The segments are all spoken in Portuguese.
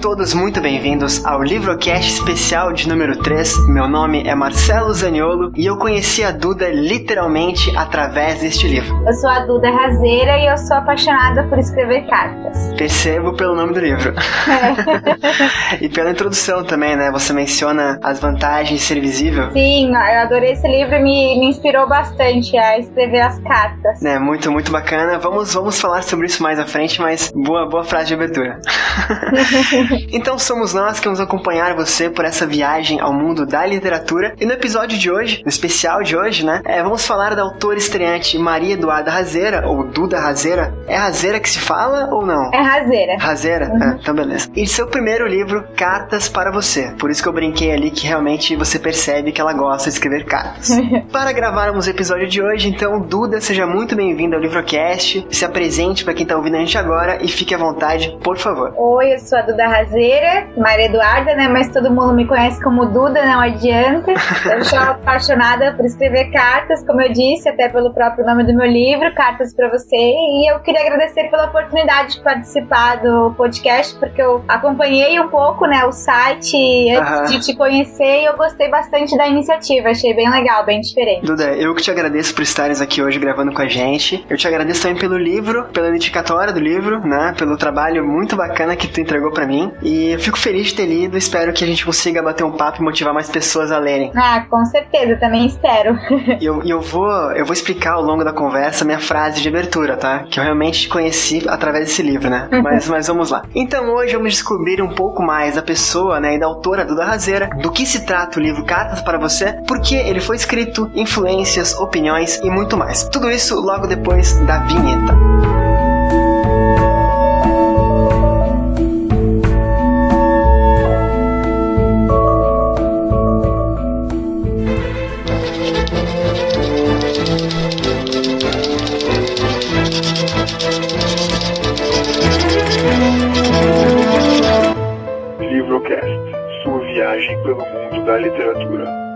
minutos. Todos muito bem-vindos ao Livrocast especial de número 3. Meu nome é Marcelo Zaniolo e eu conheci a Duda literalmente através deste livro. Eu sou a Duda Razeira e eu sou apaixonada por escrever cartas. Percebo pelo nome do livro. É. e pela introdução também, né? Você menciona as vantagens de ser visível. Sim, eu adorei esse livro e me, me inspirou bastante a escrever as cartas. É, muito, muito bacana. Vamos, vamos falar sobre isso mais à frente, mas boa, boa frase de abertura. então somos nós que vamos acompanhar você por essa viagem ao mundo da literatura. E no episódio de hoje, no especial de hoje, né, é, vamos falar da autora estreante Maria Eduarda Razeira, ou Duda Razeira. É Razeira que se fala ou não? É Razeira. Razeira? Uhum. É, então beleza. E seu primeiro livro, Cartas para Você. Por isso que eu brinquei ali que realmente você percebe que ela gosta de escrever cartas. para gravarmos o episódio de hoje, então, Duda, seja muito bem-vinda ao Livrocast. Se apresente para quem tá ouvindo a gente agora e fique à vontade, por favor. Oi, eu sou a Duda Razeira, Maria Eduarda, né? Mas todo mundo me conhece como Duda, não adianta. Eu sou apaixonada por escrever cartas, como eu disse, até pelo próprio nome do meu livro, Cartas para Você. E eu queria agradecer pela oportunidade de participar do podcast, porque eu acompanhei um pouco, né, o site antes de te conhecer e eu gostei bastante da iniciativa. Achei bem legal, bem diferente. Duda, eu que te agradeço por estares aqui hoje gravando com a gente. Eu te agradeço também pelo livro, pela dedicatória do livro, né? Pelo trabalho muito bacana que tu entregou para mim. E eu fico feliz de ter lido. Espero que a gente consiga bater um papo e motivar mais pessoas a lerem. Ah, com certeza, também espero. E eu, eu, vou, eu vou explicar ao longo da conversa minha frase de abertura, tá? Que eu realmente conheci através desse livro, né? Mas, mas vamos lá. Então hoje vamos descobrir um pouco mais da pessoa, né? E da autora Duda Razeira, do que se trata o livro Cartas para Você, por que ele foi escrito, influências, opiniões e muito mais. Tudo isso logo depois da vinheta. Librocast, sua viagem pelo mundo da literatura.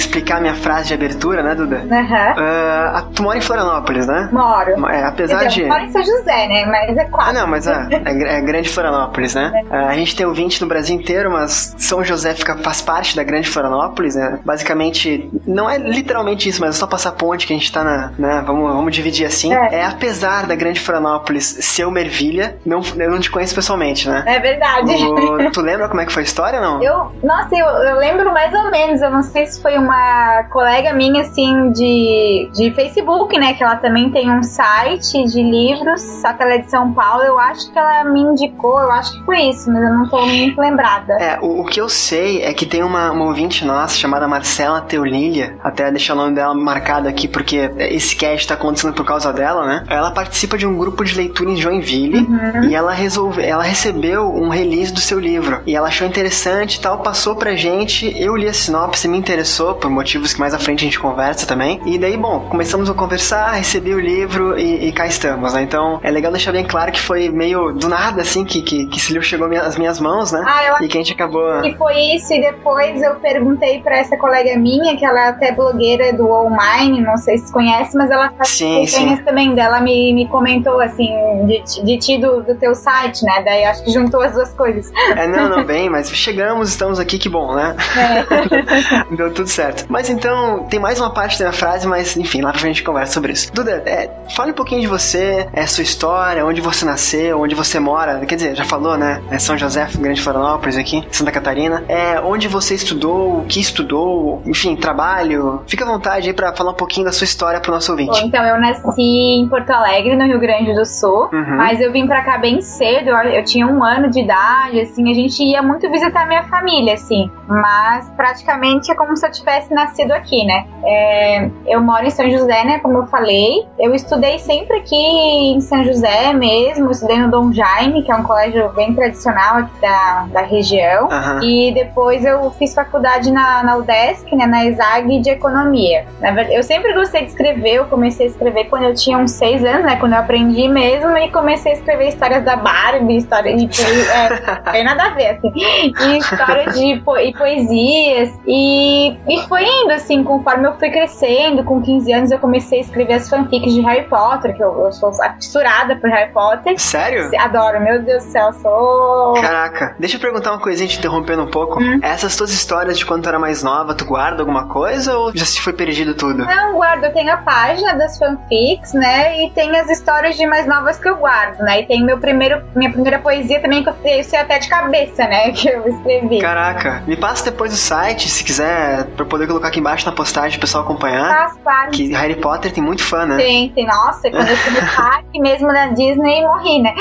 Explicar minha frase de abertura, né, Duda? Aham. Uh, tu mora em Florianópolis, né? Moro. É, apesar dizer, de. Eu moro em São José, né? Mas é quase. Ah, não, mas é, é, é grande Florianópolis, né? Uh, a gente tem ouvinte no Brasil inteiro, mas São José fica, faz parte da grande Florianópolis, né? Basicamente, não é literalmente isso, mas é só passar ponte que a gente tá na. Né? Vamos, vamos dividir assim. É. é apesar da grande Florianópolis ser uma ervilha, não, eu não te conheço pessoalmente, né? É verdade. O, tu lembra como é que foi a história, não? Eu, nossa, eu, eu lembro mais ou menos. Eu não sei se foi uma colega minha, assim, de, de Facebook, né? Que ela também tem um site de livros, só que ela é de São Paulo. Eu acho que ela me indicou, eu acho que foi isso, mas eu não tô muito lembrada. É, o, o que eu sei é que tem uma, uma ouvinte nossa chamada Marcela Teolília, até deixar o nome dela marcado aqui, porque esse cast tá acontecendo por causa dela, né? Ela participa de um grupo de leitura em Joinville uhum. e ela resolve, ela recebeu um release do seu livro e ela achou interessante e tal, passou pra gente. Eu li a sinopse, me interessou por motivos que mais à frente a gente conversa também. E daí, bom, começamos a conversar, recebi o livro e, e cá estamos, né? Então é legal deixar bem claro que foi meio do nada, assim, que, que, que esse livro chegou às minhas mãos, né? Ah, eu e que a gente acabou. E foi isso, e depois eu perguntei pra essa colega minha, que ela é até blogueira do All Mine, não sei se conhece, mas ela faz sim, sim. também dela, me, me comentou assim, de, de ti do, do teu site, né? Daí acho que juntou as duas coisas. É, não, não, bem, mas chegamos, estamos aqui, que bom, né? É. Deu tudo certo. Mas então tem mais uma parte da frase, mas enfim, lá pra frente a gente conversa sobre isso. Duda, é, fale um pouquinho de você, é, sua história, onde você nasceu, onde você mora. Quer dizer, já falou, né? É São José, Grande Florianópolis aqui, Santa Catarina. É, onde você estudou, o que estudou, enfim, trabalho. Fica à vontade aí pra falar um pouquinho da sua história pro nosso ouvinte. Bom, então, eu nasci em Porto Alegre, no Rio Grande do Sul, uhum. mas eu vim pra cá bem cedo, eu, eu tinha um ano de idade, assim, a gente ia muito visitar minha família, assim, mas praticamente é como se eu tivesse tivesse nascido aqui, né? É, eu moro em São José, né? Como eu falei. Eu estudei sempre aqui em São José mesmo. Estudei no Dom Jaime, que é um colégio bem tradicional aqui da, da região. Aham. E depois eu fiz faculdade na, na UDESC, né, na ESAG de Economia. Na verdade, eu sempre gostei de escrever, eu comecei a escrever quando eu tinha uns seis anos, né, quando eu aprendi mesmo, e comecei a escrever histórias da Barbie, história de... É, tem nada a ver, assim. E histórias de po e poesias, e, e foi indo, assim, conforme eu fui crescendo, com 15 anos eu comecei a escrever as fanfics de Harry Potter, que eu, eu sou fissurada por Harry Potter. Sério? Adoro, meu Deus do céu, sou... Caraca, deixa eu perguntar uma coisinha te interrompendo um pouco. Hum. Essas tuas histórias de quando tu era mais nova, tu guarda alguma coisa ou já se foi perdido tudo? Não, guardo. Eu tenho a página das fanfics, né? E tem as histórias de mais novas que eu guardo, né? E tem meu primeiro, minha primeira poesia também que eu sei sei até de cabeça, né? Que eu escrevi. Caraca, me passa depois o site, se quiser, poder colocar aqui embaixo na postagem pro pessoal acompanhar. Faz parte. Que Harry Potter tem muito fã, né? Tem, tem. Nossa, quando eu fui no parque mesmo na Disney, morri, né?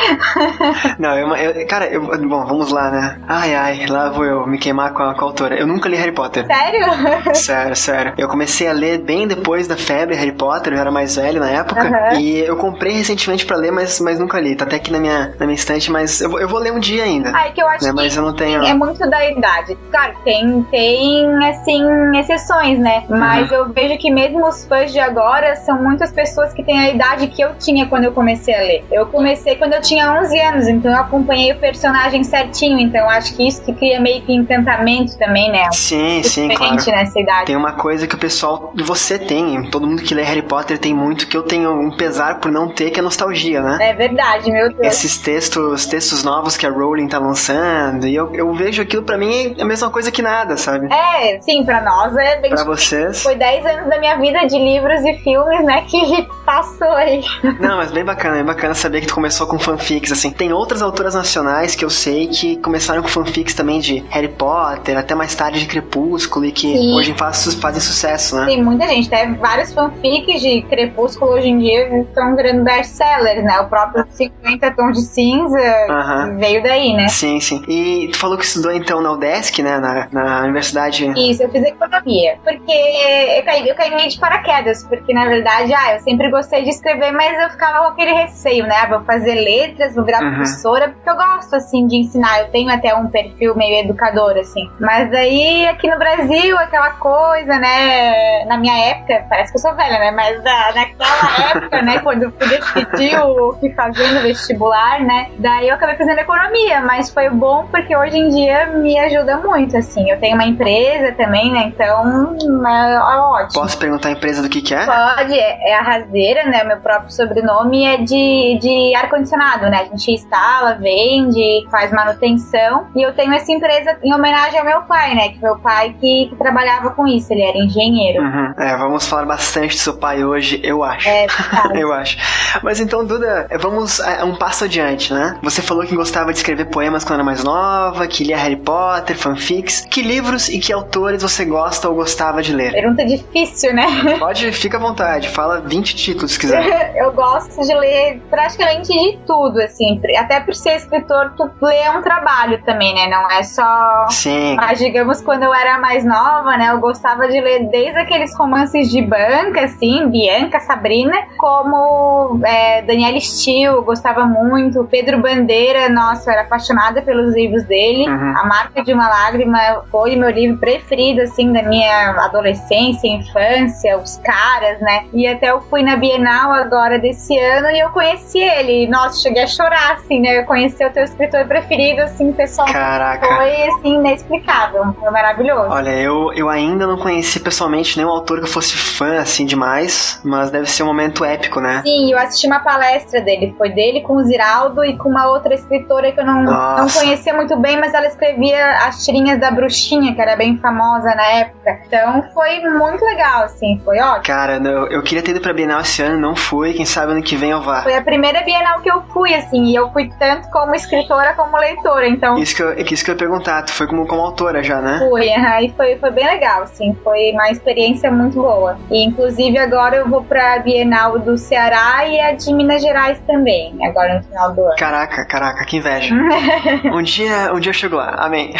Não, eu, eu- cara, eu, bom, vamos lá, né? Ai, ai, lá vou eu me queimar com a, com a autora. Eu nunca li Harry Potter. Sério? Sério, sério. Eu comecei a ler bem depois da febre Harry Potter, eu era mais velho na época. E eu comprei recentemente pra ler, mas, mas nunca li. Tá até aqui na minha, na minha estante, mas eu, vou- eu vou ler um dia ainda. Ai, que eu acho né? que Mas eu não tenho. é muito da idade. Claro, tem, tem assim, exceções, né? Mas eu vejo que mesmo os fãs de agora são muitas pessoas que têm a idade que eu tinha quando eu comecei a ler. Eu comecei quando eu tinha 11 anos, então eu acompanhei o personagem certinho. Então acho que isso que cria meio que encantamento também, né? Sim, sim, claro. Nessa idade. Tem uma coisa que o pessoal, você tem, todo mundo que lê Harry Potter tem muito, que eu tenho um pesar por não ter, que é nostalgia, né? É verdade, meu Deus. Esses textos, textos novos que a Rowling tá lançando, e eu, eu vejo aquilo pra mim é a mesma coisa que nada, sabe? É, sim, pra nós é bem Pra vocês. Foi 10 anos da minha vida de livros e filmes, né, que passou aí. Não, mas bem bacana, bem bacana saber que tu começou com fanfics, assim. Tem outras autoras nacionais que eu sei que começaram com fanfics também de Harry Potter, até mais tarde de Crepúsculo, e que Sim. hoje faz, fazem sucesso, né? Tem muita gente, tem vários fanfics de Crepúsculo hoje em dia estão virando best-sellers, né? O próprio 50 Tons de Cinza Aham. veio daí, né? Sim, sim. E tu falou que estudou então na UDESC, né? Na, na universidade. Isso, eu fiz economia. Porque eu caí, eu caí meio de paraquedas. Porque, na verdade, ah, eu sempre gostei de escrever, mas eu ficava com aquele receio, né? Ah, vou fazer letras, vou virar Uhum. professora, porque eu gosto, assim, de ensinar. Eu tenho até um perfil meio educador, assim. Mas daí, aqui no Brasil, aquela coisa, né? Na minha época, parece que eu sou velha, né? Mas ah, naquela época, né? Quando eu fui decidir o que fazer no vestibular, né? Daí eu acabei fazendo economia, mas foi bom porque hoje em dia me ajuda muito, assim. Eu tenho uma empresa também, né? Então, é, é ótimo. Posso perguntar a empresa do que que é? Pode, é é a Né? Meu próprio sobrenome é de, de ar-condicionado, né? A gente instala, vende, faz manutenção. E eu tenho essa empresa em homenagem ao meu pai, né? Que meu pai que, que trabalhava com isso, ele era engenheiro. Uhum. É, vamos falar bastante do seu pai hoje, eu acho. É. Eu acho. Mas então, Duda, vamos a- um passo adiante, né? Você falou que gostava de escrever poemas quando era mais nova, que lia Harry Potter, fanfics. Que livros e que autores você gosta ou gostava de ler? Pergunta difícil, né? Pode, fica à vontade, fala 20 títulos se quiser. eu gosto de ler praticamente de tudo, assim. Até por ser escritor, tu lê um trabalho também, né? Não é só Sim. Mas digamos, quando eu era mais nova, né, eu gostava de ler desde aqueles romances de banca, assim, Bianca, Sabrina, como é, Daniela Steele, eu gostava muito, Pedro Bandeira, nossa, eu era apaixonada pelos livros dele. Uhum. A Marca de uma Lágrima foi meu livro preferido, assim, da minha adolescência, infância, os caras, né? E até eu fui na Bienal agora desse ano e eu conheci ele. Nossa, cheguei a chorar, assim, né? Eu conheci o teu escritor preferido, assim, pessoal. Caraca. Foi, assim, inexplicável. Foi maravilhoso. Olha, eu, eu ainda não conheci pessoalmente nenhum autor que eu fosse fã, assim, demais, mas deve ser um momento épico, né? Sim, eu assisti uma palestra dele. Foi dele com o Ziraldo e com uma outra escritora que eu não, não conhecia muito bem, mas ela escrevia as tirinhas da bruxinha, que era bem famosa na época. Então foi muito legal, assim, foi ótimo. Cara, eu, eu queria ter ido pra Bienal esse ano, não fui, quem sabe ano que vem eu vá. Foi a primeira Bienal que eu fui, assim, e eu fui tanto como escritora como leitora, então... Isso que eu, isso que eu ia perguntar, tu foi como, como autora já, né? Fui, uhum, e foi, foi bem legal, assim, foi uma experiência muito boa. E, inclusive, agora eu vou pra Bienal do Ceará e a de Minas Gerais também, agora no final do ano. Caraca, caraca, que inveja. um dia, um dia eu chego lá, amém.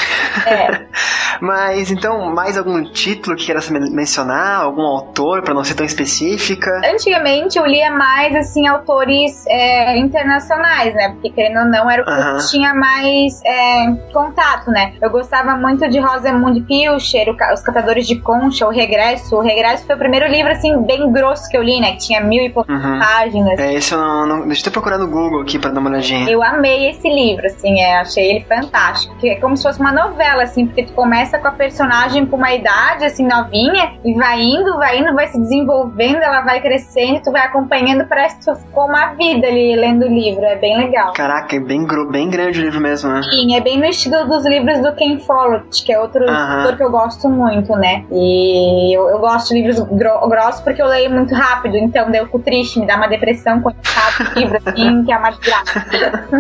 É. Mas, então, mais algum título que queira mencionar? Algum autor, para não ser tão específica? Antigamente eu lia mais, assim, autores é, internacionais, né? Porque, querendo ou não, era o que uh eu tinha mais é, contato, né? Eu gostava muito de Rosamund Pilcher, Os Catadores de Concha, O Regresso. O Regresso foi o primeiro livro, assim, bem grosso que eu li, né? Que tinha mil e poucas uh -huh. páginas. É, esse eu não, não... Deixa eu procurar no Google aqui pra dar uma olhadinha. Eu amei esse livro, assim, é, achei ele fantástico. É como se fosse uma novela, assim, porque tu começa com a personagem com uma idade, assim, novinha, e vai indo, vai indo, vai se desenvolvendo, ela vai crescendo, tu vai acompanhando, parece que tu ficou uma vida ali lendo o livro, é bem legal. Caraca, é bem, bem grande o livro mesmo, né? Sim, é bem no estilo dos livros do Ken Follett, que é outro autor que eu gosto muito, né? E eu, eu gosto de livros gro grossos porque eu leio muito rápido, então eu fico triste, me dá uma depressão quando eu o livro, assim, que é desgraça.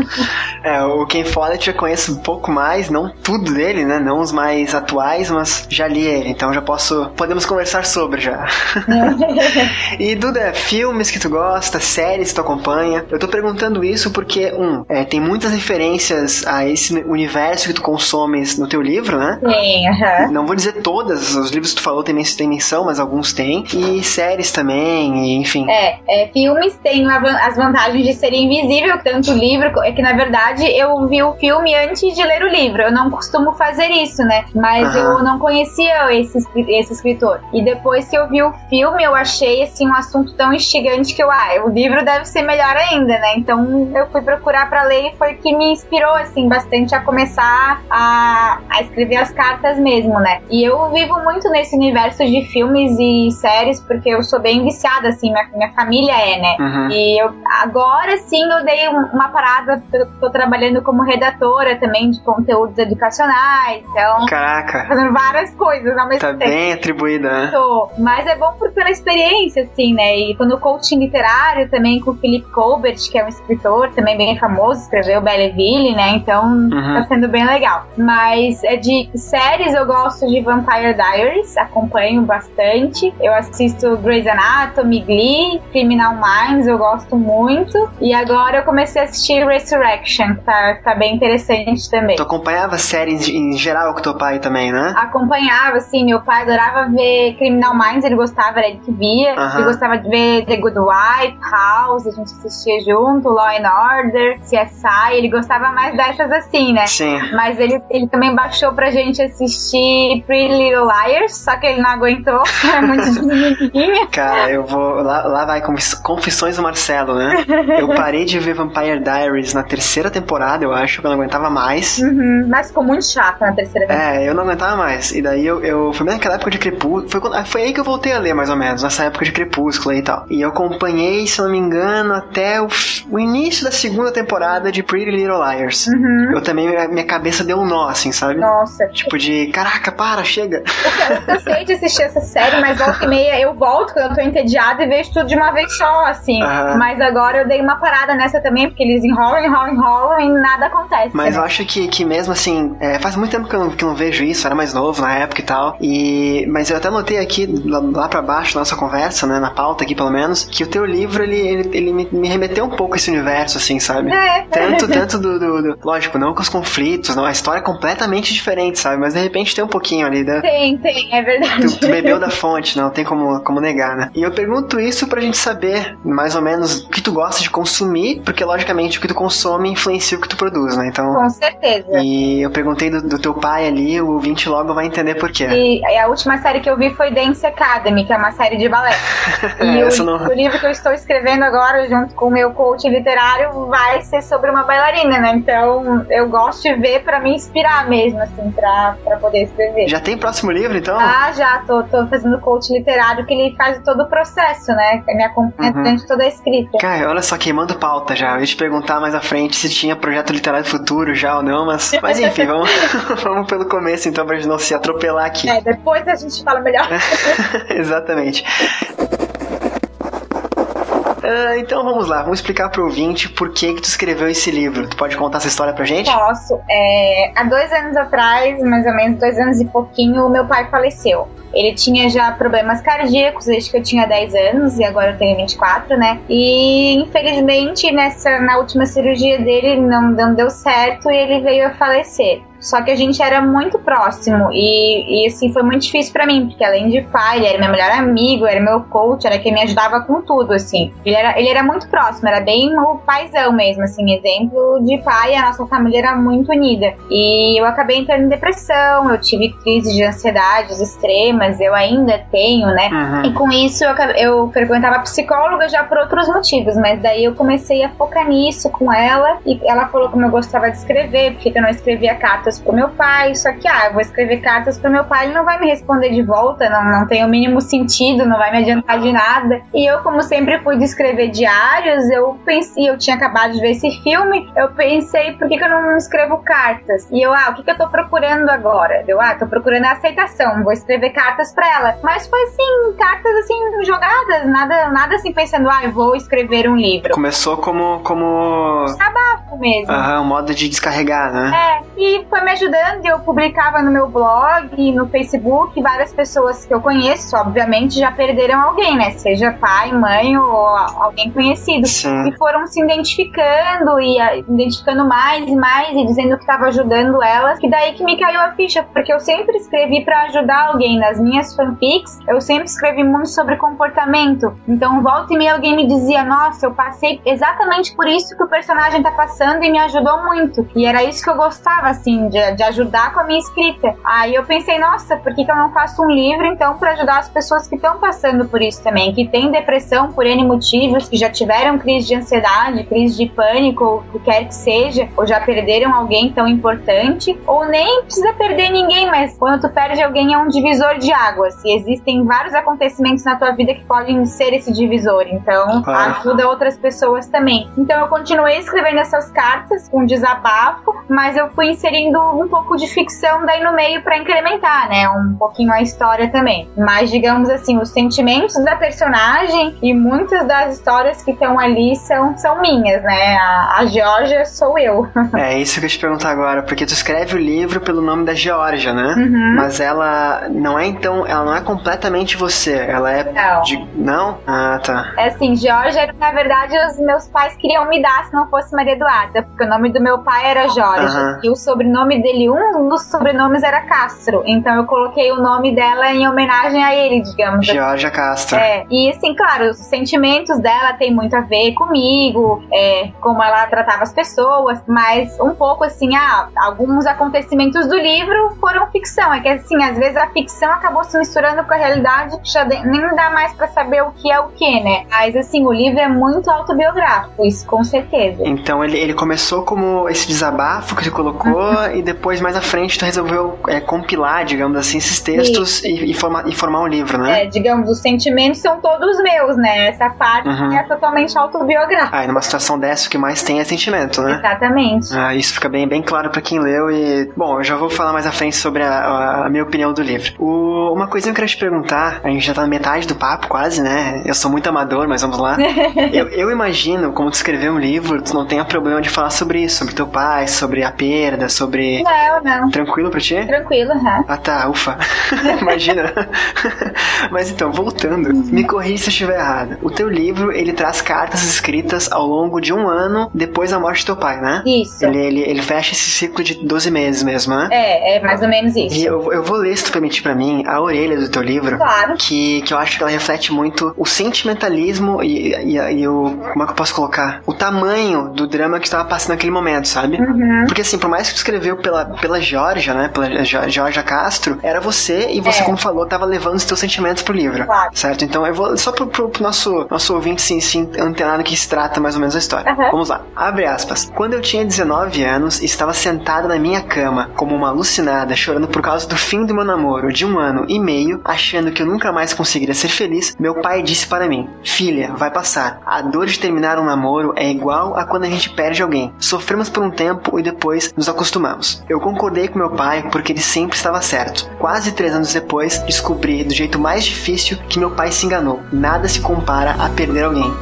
é, o Ken Follett eu conheço um pouco mais, não tudo dele, né? Não os mais atuais, mas já li ele, então já posso. Podemos conversar sobre já. e Duda, filmes que tu gosta, séries que tu acompanha. Eu tô perguntando isso porque, um, é, tem muitas referências a esse universo que tu consomes no teu livro, né? Sim, aham. Não vou dizer todas, os livros que tu falou tem, tem menção, mas alguns tem. E séries também, e, enfim. É, é, filmes têm as vantagens de serem invisível, tanto o livro, é que na verdade eu vi o filme antes de ler o livro. Eu não costumo fazer isso, né? Mas eu não conhecia esse, esse escritor. E depois que eu vi o filme, eu achei assim um assunto tão instigante que eu, ah, o livro deve ser melhor ainda, né? Então eu fui procurar para ler e foi que me inspirou assim bastante a começar a, a escrever as cartas mesmo, né? E eu vivo muito nesse universo de filmes e séries porque eu sou bem viciada assim, minha, minha família é, né? Uhum. E eu agora sim eu dei uma parada, tô trabalhando como redatora também de conteúdos educacionais, então Caraca. fazendo várias coisas ao mesmo tá tempo. Tá bem atribuída, né? Tô. Mas é bom por, pela experiência, assim, né? E tô no coaching literário também com o Philip Colbert, que é um escritor também bem famoso, escreveu Belleville, né? Então uhum. tá sendo bem legal. Mas é de séries, eu gosto de Vampire Diaries, acompanho bastante. Eu assisto Grey's Anatomy, Glee, Criminal Minds, eu gosto muito. E agora eu comecei a assistir Resurrection, tá, tá bem interessante também. Tu acompanhava séries em geral com teu pai também, né? Acompanhava, assim, meu pai adorava ver Criminal Minds, ele gostava, era ele que via. Uh -huh. Ele gostava de ver The Good Wife, House, a gente assistia junto, Law and Order, CSI, ele gostava mais dessas assim, né? Sim. Mas ele, ele também baixou pra gente assistir Pretty Little Liars, só que ele não aguentou, é muito. Cara, eu vou. Lá, lá vai Confissões do Marcelo, né? Eu parei de ver Vampire Diaries na terceira temporada, eu acho, que eu não aguentava mais. Uhum, mas ficou muito chato na terceira temporada. É, eu não aguentava mais. E daí eu, eu foi naquela época de Crepúsculo. Foi, foi aí que eu voltei a ler, mais ou menos, nessa época de Crepúsculo e tal. E eu acompanhei, se não me engano, até o, o início da segunda temporada de Pretty Little Liars. Uhum. Eu também, minha, cabeça deu um nó, assim, sabe? Nossa. Tipo de, caraca, para, chega. Eu, eu sei de assistir essa série, mas volta e meia eu volto quando eu tô entediada e vejo tudo de uma vez só, assim. Uhum. Mas agora eu dei uma parada nessa também, porque eles enrolam, enrolam, enrolam e nada acontece. Mas né? eu acho que, que mesmo assim, é, faz muito tempo que eu, não, que eu não vejo isso, era mais novo na época e tal. E, mas eu até notei aqui, lá, lá pra baixo da nossa conversa, né, na pauta aqui pelo menos, que o teu livro, ele, ele, ele me, me, remeteu um pouco a esse universo, assim, sabe? É. Tanto, tanto do, do, do, Lógico, não com os conflitos, não, a história é completamente diferente, sabe? Mas de repente tem um pouquinho ali da. Tem, tem, é verdade. Tu, tu bebeu da fonte, não tem como, como negar, né? E eu pergunto isso pra gente saber, mais ou menos, o que tu gosta de consumir, porque logicamente o que tu consome influencia o que tu produz, né? Então. Com certeza. E eu perguntei do, do teu pai ali, o ouvinte logo vai entender por quê. E a última série que eu vi foi Dance Academy, que é uma série de balé. e o, não... o, livro que eu estou escrevendo agora, junto com o meu coach literário, vai ser sobre uma bailarina, né? Então eu gosto de ver para me inspirar mesmo, assim, pra, pra poder escrever. Já tem próximo livro, então? Ah, já. Tô, tô fazendo coach literário, que ele faz todo o processo, né? Me acompanha uhum. durante toda a escrita. Cara, olha só, queimando pauta já. Eu ia te perguntar mais à frente se tinha projeto literário futuro já ou não, mas, mas enfim, vamos, vamos pelo começo então pra gente não se atropelar aqui. É, depois a gente fala melhor. Exatamente. Uh, então vamos lá, vamos explicar pro ouvinte por que que tu escreveu esse livro. Tu pode contar essa história pra gente? Posso. É, há dois anos atrás, mais ou menos dois anos e pouquinho, meu pai faleceu. Ele tinha já problemas cardíacos desde que eu tinha 10 anos e agora eu tenho 24, né? E infelizmente nessa na última cirurgia dele não, não deu certo e ele veio a falecer. Só que a gente era muito próximo e, e assim foi muito difícil para mim, porque além de pai, ele era meu melhor amigo, era meu coach, era quem me ajudava com tudo, assim. Ele era, ele era muito próximo, era bem o paizão mesmo, assim, exemplo de pai, a nossa família era muito unida. E eu acabei entrando em depressão, eu tive crises de ansiedades extremas, eu ainda tenho, né? Uhum. E com isso eu, eu frequentava psicóloga já por outros motivos, mas daí eu comecei a focar nisso com ela e ela falou como eu gostava de escrever, porque eu não escrevia cartas cartas pro meu pai, só que, ah, eu vou escrever cartas pro meu pai, ele não vai me responder de volta, não, não tem o mínimo sentido, não vai me adiantar de nada. E eu, como sempre fui de escrever diários, eu pensei, eu tinha acabado de ver esse filme, eu pensei, por que, que eu não escrevo cartas? E eu, ah, o que, que eu tô procurando agora? Eu, ah, tô procurando a aceitação, vou escrever cartas pra ela. Mas foi assim, cartas assim, jogadas, nada, nada assim pensando, ah, eu vou escrever um livro. Começou como. como... Abafo mesmo. Aham, um modo de descarregar, né? É, e foi me ajudando. Eu publicava no meu blog, no Facebook, várias pessoas que eu conheço, obviamente, já perderam alguém, né? Seja pai, mãe ou alguém conhecido. Sim. E foram se identificando e a, identificando mais e mais e dizendo que estava ajudando elas. Que daí que me caiu a ficha, porque eu sempre escrevi para ajudar alguém. Nas minhas fanfics, eu sempre escrevi muito sobre comportamento. Então, volta e meia alguém me dizia: Nossa, eu passei exatamente por isso que o personagem tá passando e me ajudou muito. E era isso que eu gostava, assim, de de, de, ajudar com a minha escrita. Aí eu pensei, nossa, por que, que eu não faço um livro então para ajudar as pessoas que estão passando por isso também, que têm depressão por N motivos, que já tiveram crise de ansiedade, crise de pânico, ou o que quer que seja, ou já perderam alguém tão importante, ou nem precisa perder ninguém, mas quando tu perde alguém é um divisor de águas. E existem vários acontecimentos na tua vida que podem ser esse divisor. Então, ah. ajuda outras pessoas também. Então, eu continuei escrevendo essas cartas com desabafo, mas eu fui inserindo um pouco de ficção daí no meio para incrementar, né? Um pouquinho a história também. Mas, digamos assim, os sentimentos da personagem e muitas das histórias que estão ali são, são minhas, né? A, a Georgia sou eu. é isso que eu te perguntar agora, porque tu escreve o livro pelo nome da Georgia, né? Uhum. Mas ela não é então, ela não é completamente você, ela é não. De... não? Ah, tá. É assim, Georgia, na verdade, os meus pais queriam me dar se não fosse Maria Eduarda, porque o nome do meu pai era Jorge uhum. e o sobrenome dele, um dos sobrenomes era Castro. Então eu coloquei o nome dela em homenagem a ele, digamos. Georgia Castro. É. E assim, claro, os sentimentos dela tem muito a ver comigo, é, como ela tratava as pessoas, mas um pouco assim, ah, alguns acontecimentos do livro foram ficção. É que assim, às vezes a ficção acabou se misturando com a realidade, já nem dá mais para saber o que é o que, né? Mas assim, o livro é muito autobiográfico, isso com certeza. Então ele, ele começou como esse desabafo que você colocou uhum. E depois, mais à frente, tu resolveu é, compilar, digamos assim, esses textos e, e, formar, e formar um livro, né? É, digamos, os sentimentos são todos meus, né? Essa parte uhum. é totalmente autobiográfica. Ah, e numa situação dessa, o que mais tem é sentimento, né? Exatamente. Ah, isso fica bem, bem claro para quem leu e... Bom, eu já vou falar mais à frente sobre a, a, a minha opinião do livro. O, uma coisa que eu queria te perguntar, a gente já tá na metade do papo quase, né? Eu sou muito amador, mas vamos lá. eu, eu imagino, como tu escrever um livro, tu não tenha problema de falar sobre isso, sobre teu pai, sobre a perda, sobre... Não, não. Tranquilo pra ti? Tranquilo, aham. Ah tá, ufa. Imagina. Mas então, voltando, uhum. me corrija se eu estiver errado. O teu livro, ele traz cartas escritas ao longo de um ano depois da morte do teu pai, né? Isso. Ele, ele, ele fecha esse ciclo de 12 meses mesmo, né? É, é mais ou menos isso. E eu, eu vou ler, se tu permitir pra mim, a orelha do teu livro. Claro. Que, que eu acho que ela reflete muito o sentimentalismo e, e, e o. Como é que eu posso colocar? O tamanho do drama que estava passando naquele momento, sabe? Uhum. Porque assim, por mais que tu escreveu pela, pela Georgia, né? Pela Georgia Castro, era você e você, é. como falou, tava levando os teus sentimentos pro livro. Claro. Certo? Então eu vou só pro, pro, pro nosso, nosso ouvinte sim, sim, antenado que se trata mais ou menos a história. Uhum. Vamos lá. Abre aspas. Quando eu tinha 19 anos, estava sentada na minha cama, como uma alucinada, chorando por causa do fim do meu namoro de um ano e meio, achando que eu nunca mais conseguiria ser feliz, meu pai disse para mim: Filha, vai passar. A dor de terminar um namoro é igual a quando a gente perde alguém. Sofremos por um tempo e depois nos acostumamos. Eu concordei com meu pai porque ele sempre estava certo. Quase três anos depois, descobri do jeito mais difícil que meu pai se enganou. Nada se compara a perder alguém.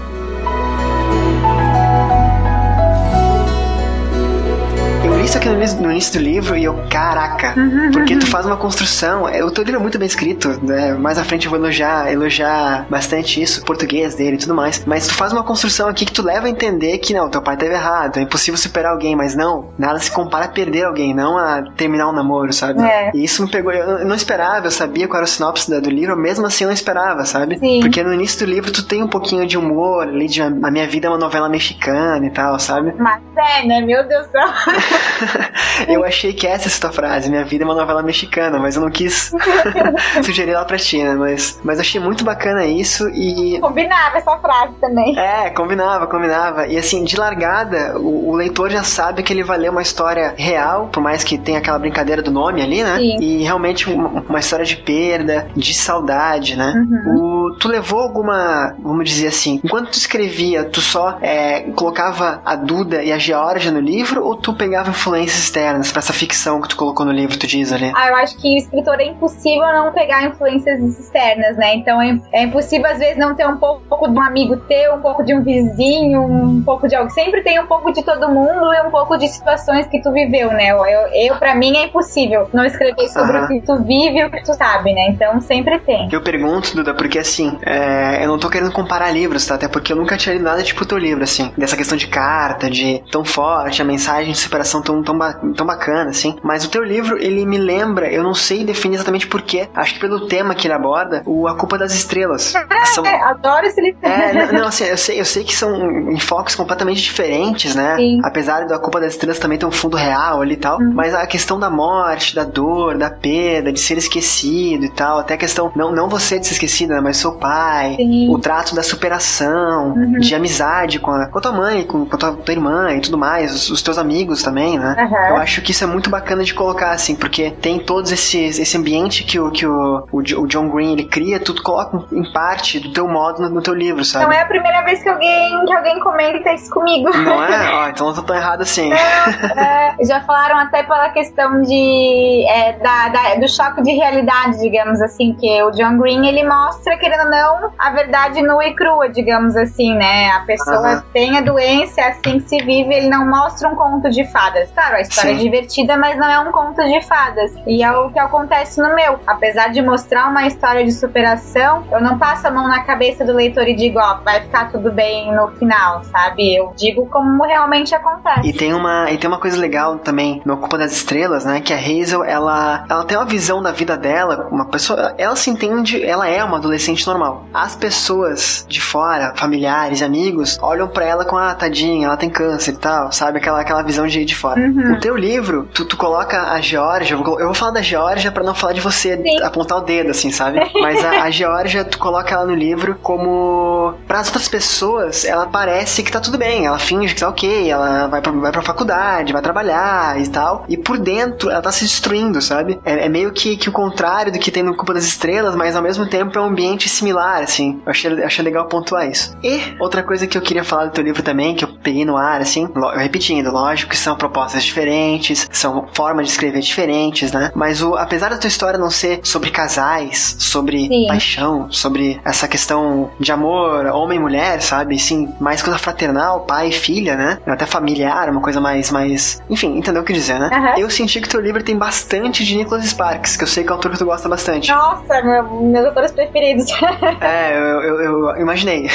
Li isso aqui no, início do livro e eu, caraca, Uhum, porque tu faz uma construção, é, o teu livro é muito bem escrito, né? Mais à frente eu vou elogiar, elogiar bastante isso, o português dele e tudo mais, mas tu faz uma construção aqui que tu leva a entender que não, teu pai teve errado, é impossível superar alguém, mas não, nada se compara a perder alguém, não a terminar um namoro, sabe? É. E isso me pegou, eu eu não esperava, eu sabia qual era o sinopse do livro, mesmo assim eu não esperava, sabe? Sim. Porque no início do livro tu tem um pouquinho de humor ali, de a minha vida é uma novela mexicana e tal, sabe? Mas é, né? Meu Deus do céu. Eu achei que essa é a tua frase, minha vida é uma novela mexicana, mas eu não quis sugerir ela pra ti, né? Mas, mas achei muito bacana isso e. Combinava essa frase também. É, combinava, combinava. E assim, de largada, o, o leitor já sabe que ele vai ler uma história real, por mais que tenha aquela brincadeira do nome ali, né? Sim. E realmente uma, uma história de perda, de saudade, né? Uhum. O, tu levou alguma, vamos dizer assim, enquanto tu escrevia, tu só é, colocava a Duda e a Georgia no livro ou tu pegava influências externas pra essa ficção que tu colocou no livro, tu diz ali? Ah, eu acho que o escritor é impossível não pegar influências externas, né? Então é, é impossível, às vezes, não ter um pouco, pouco de um amigo teu, um pouco de um vizinho, um pouco de algo. Sempre tem um pouco de todo mundo e um pouco de situações que tu viveu, né? Eu, eu, pra mim, é impossível não escrever sobre Aham. o que tu vive e o que tu sabe, né? Então sempre tem. Eu pergunto, Duda, porque assim, é, eu não tô querendo comparar livros, tá? Até porque eu nunca tinha lido nada tipo teu livro, assim. Dessa questão de carta, de tão forte, a mensagem de superação tão, tão, ba- tão bacana, assim. Mas o teu livro, ele me lembra, eu não sei definir exatamente porquê, acho que pelo tema que ele aborda, o A Culpa das Estrelas. São, É, adoro esse livro. é, não, não, assim, eu sei, eu sei que são enfoques completamente diferentes, né? Sim. Apesar da culpa das estrelas também ter um fundo real ali e tal. Uhum. Mas a questão da morte, da dor, da perda, de ser esquecido e tal. Até a questão, não, não você de ser esquecido, né? Mas seu pai. Sim. O trato da superação, Uhum. de amizade com a, com a tua mãe, com, com a tua, tua irmã e tudo mais. Os, os teus amigos também, né? Aham. Eu acho que isso é muito bacana de colocar, assim, porque tem todos esses, esse ambiente que o, que o, o, o John Green ele cria, tu coloca em parte do teu modo no, no teu livro, sabe? Não é a primeira vez que alguém, que alguém comenta isso comigo. Não é? Ó, então eu não tô tão errado assim. É, já falaram até pela questão de é, da, da- do choque de realidade, digamos assim, que o John Green ele mostra, querendo ou não, a verdade nua e crua, digamos assim, né? A pessoa Aham. tem a doença, é assim que se vive, ele não mostra um conto de fadas. Claro, a história Sim. é divertida, mas não é um conto de fadas. E é o que acontece no meu. Apesar de mostrar uma história de superação, eu não passo a mão na cabeça do leitor e digo, ó, vai ficar tudo bem no final, sabe? Eu digo como realmente acontece. E tem uma e tem uma coisa legal também no Culpa das Estrelas, né? Que a Hazel, ela, ela tem uma visão da vida dela, uma pessoa, ela se entende, ela é uma adolescente normal. As pessoas de fora, familiares, amigos, olham pra ela com a ah, tadinha, ela tem câncer e tal, sabe? Aquela, aquela visão de, de fora. Uhum. No teu livro, tu, tu coloca a Georgia, eu vou, falar da Georgia pra não falar de você Sim. apontar o dedo, assim, sabe? Mas a, a Georgia, tu coloca ela no livro como. Para as outras pessoas, ela parece que tá tudo bem, ela finge que tá ok, ela vai pra, vai pra faculdade, vai trabalhar e tal. E por dentro, ela tá se destruindo, sabe? É, é meio que, que o contrário do que tem no Culpa das Estrelas, mas ao mesmo tempo é um ambiente similar, assim. Eu achei, achei legal pontuar isso. E outra coisa que eu queria falar do teu livro também, que eu peguei no ar, assim, repetindo, lógico que são propostas diferentes, são formas de escrever diferentes, né? Mas o, apesar da tua história não ser sobre casais, sobre Sim. paixão, sobre essa questão de amor, homem e mulher, sabe? Sim, mais coisa fraternal, pai e filha, né? Até familiar, uma coisa mais, mais... Enfim, entendeu o que dizer, né? Aham. Eu senti que teu livro tem bastante de Nicholas Sparks, que eu sei que é um autor que tu gosta bastante. Nossa, meu, meus autores preferidos. É, eu, eu, eu imaginei.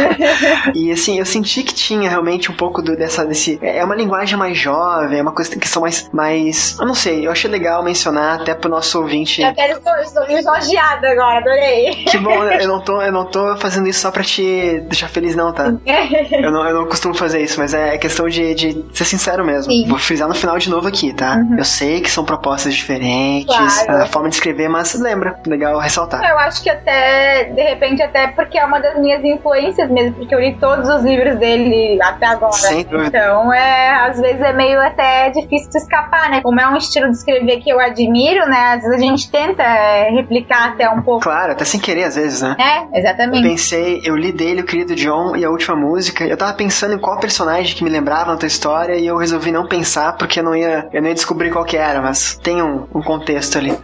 e assim, eu senti que tinha realmente um pouco do, dessa. Desse, é uma linguagem mais jovem, é uma coisa que são mais, mais. Eu não sei, eu achei legal mencionar até pro nosso ouvinte. Eu quero estou, estou lisonjeada agora, adorei. Que bom, eu não, tô, eu não tô fazendo isso só pra te deixar feliz, não, tá? Eu não, eu não costumo fazer isso, mas é questão de, de ser sincero mesmo. Sim. Vou frisar no final de novo aqui, tá? Eu sei que são propostas diferentes, Claro. a forma de escrever, mas lembra, legal ressaltar. Eu acho que até, de repente, até porque é uma das minhas influências mesmo, porque eu li todos os livros dele até agora. Sem dúvida. Então, é, às vezes é meio até difícil de escapar, né? Como é um estilo de escrever que eu admiro, né? Às vezes a gente tenta é, replicar até um pouco. Claro, até sem querer às vezes, né? É, Eu exatamente. pensei, eu li dele, o querido John, e a última música. Eu tava pensando em qual personagem que me lembrava na tua história e eu resolvi não pensar porque eu não ia, eu não ia descobrir qual que era, mas tem um, um contexto ali.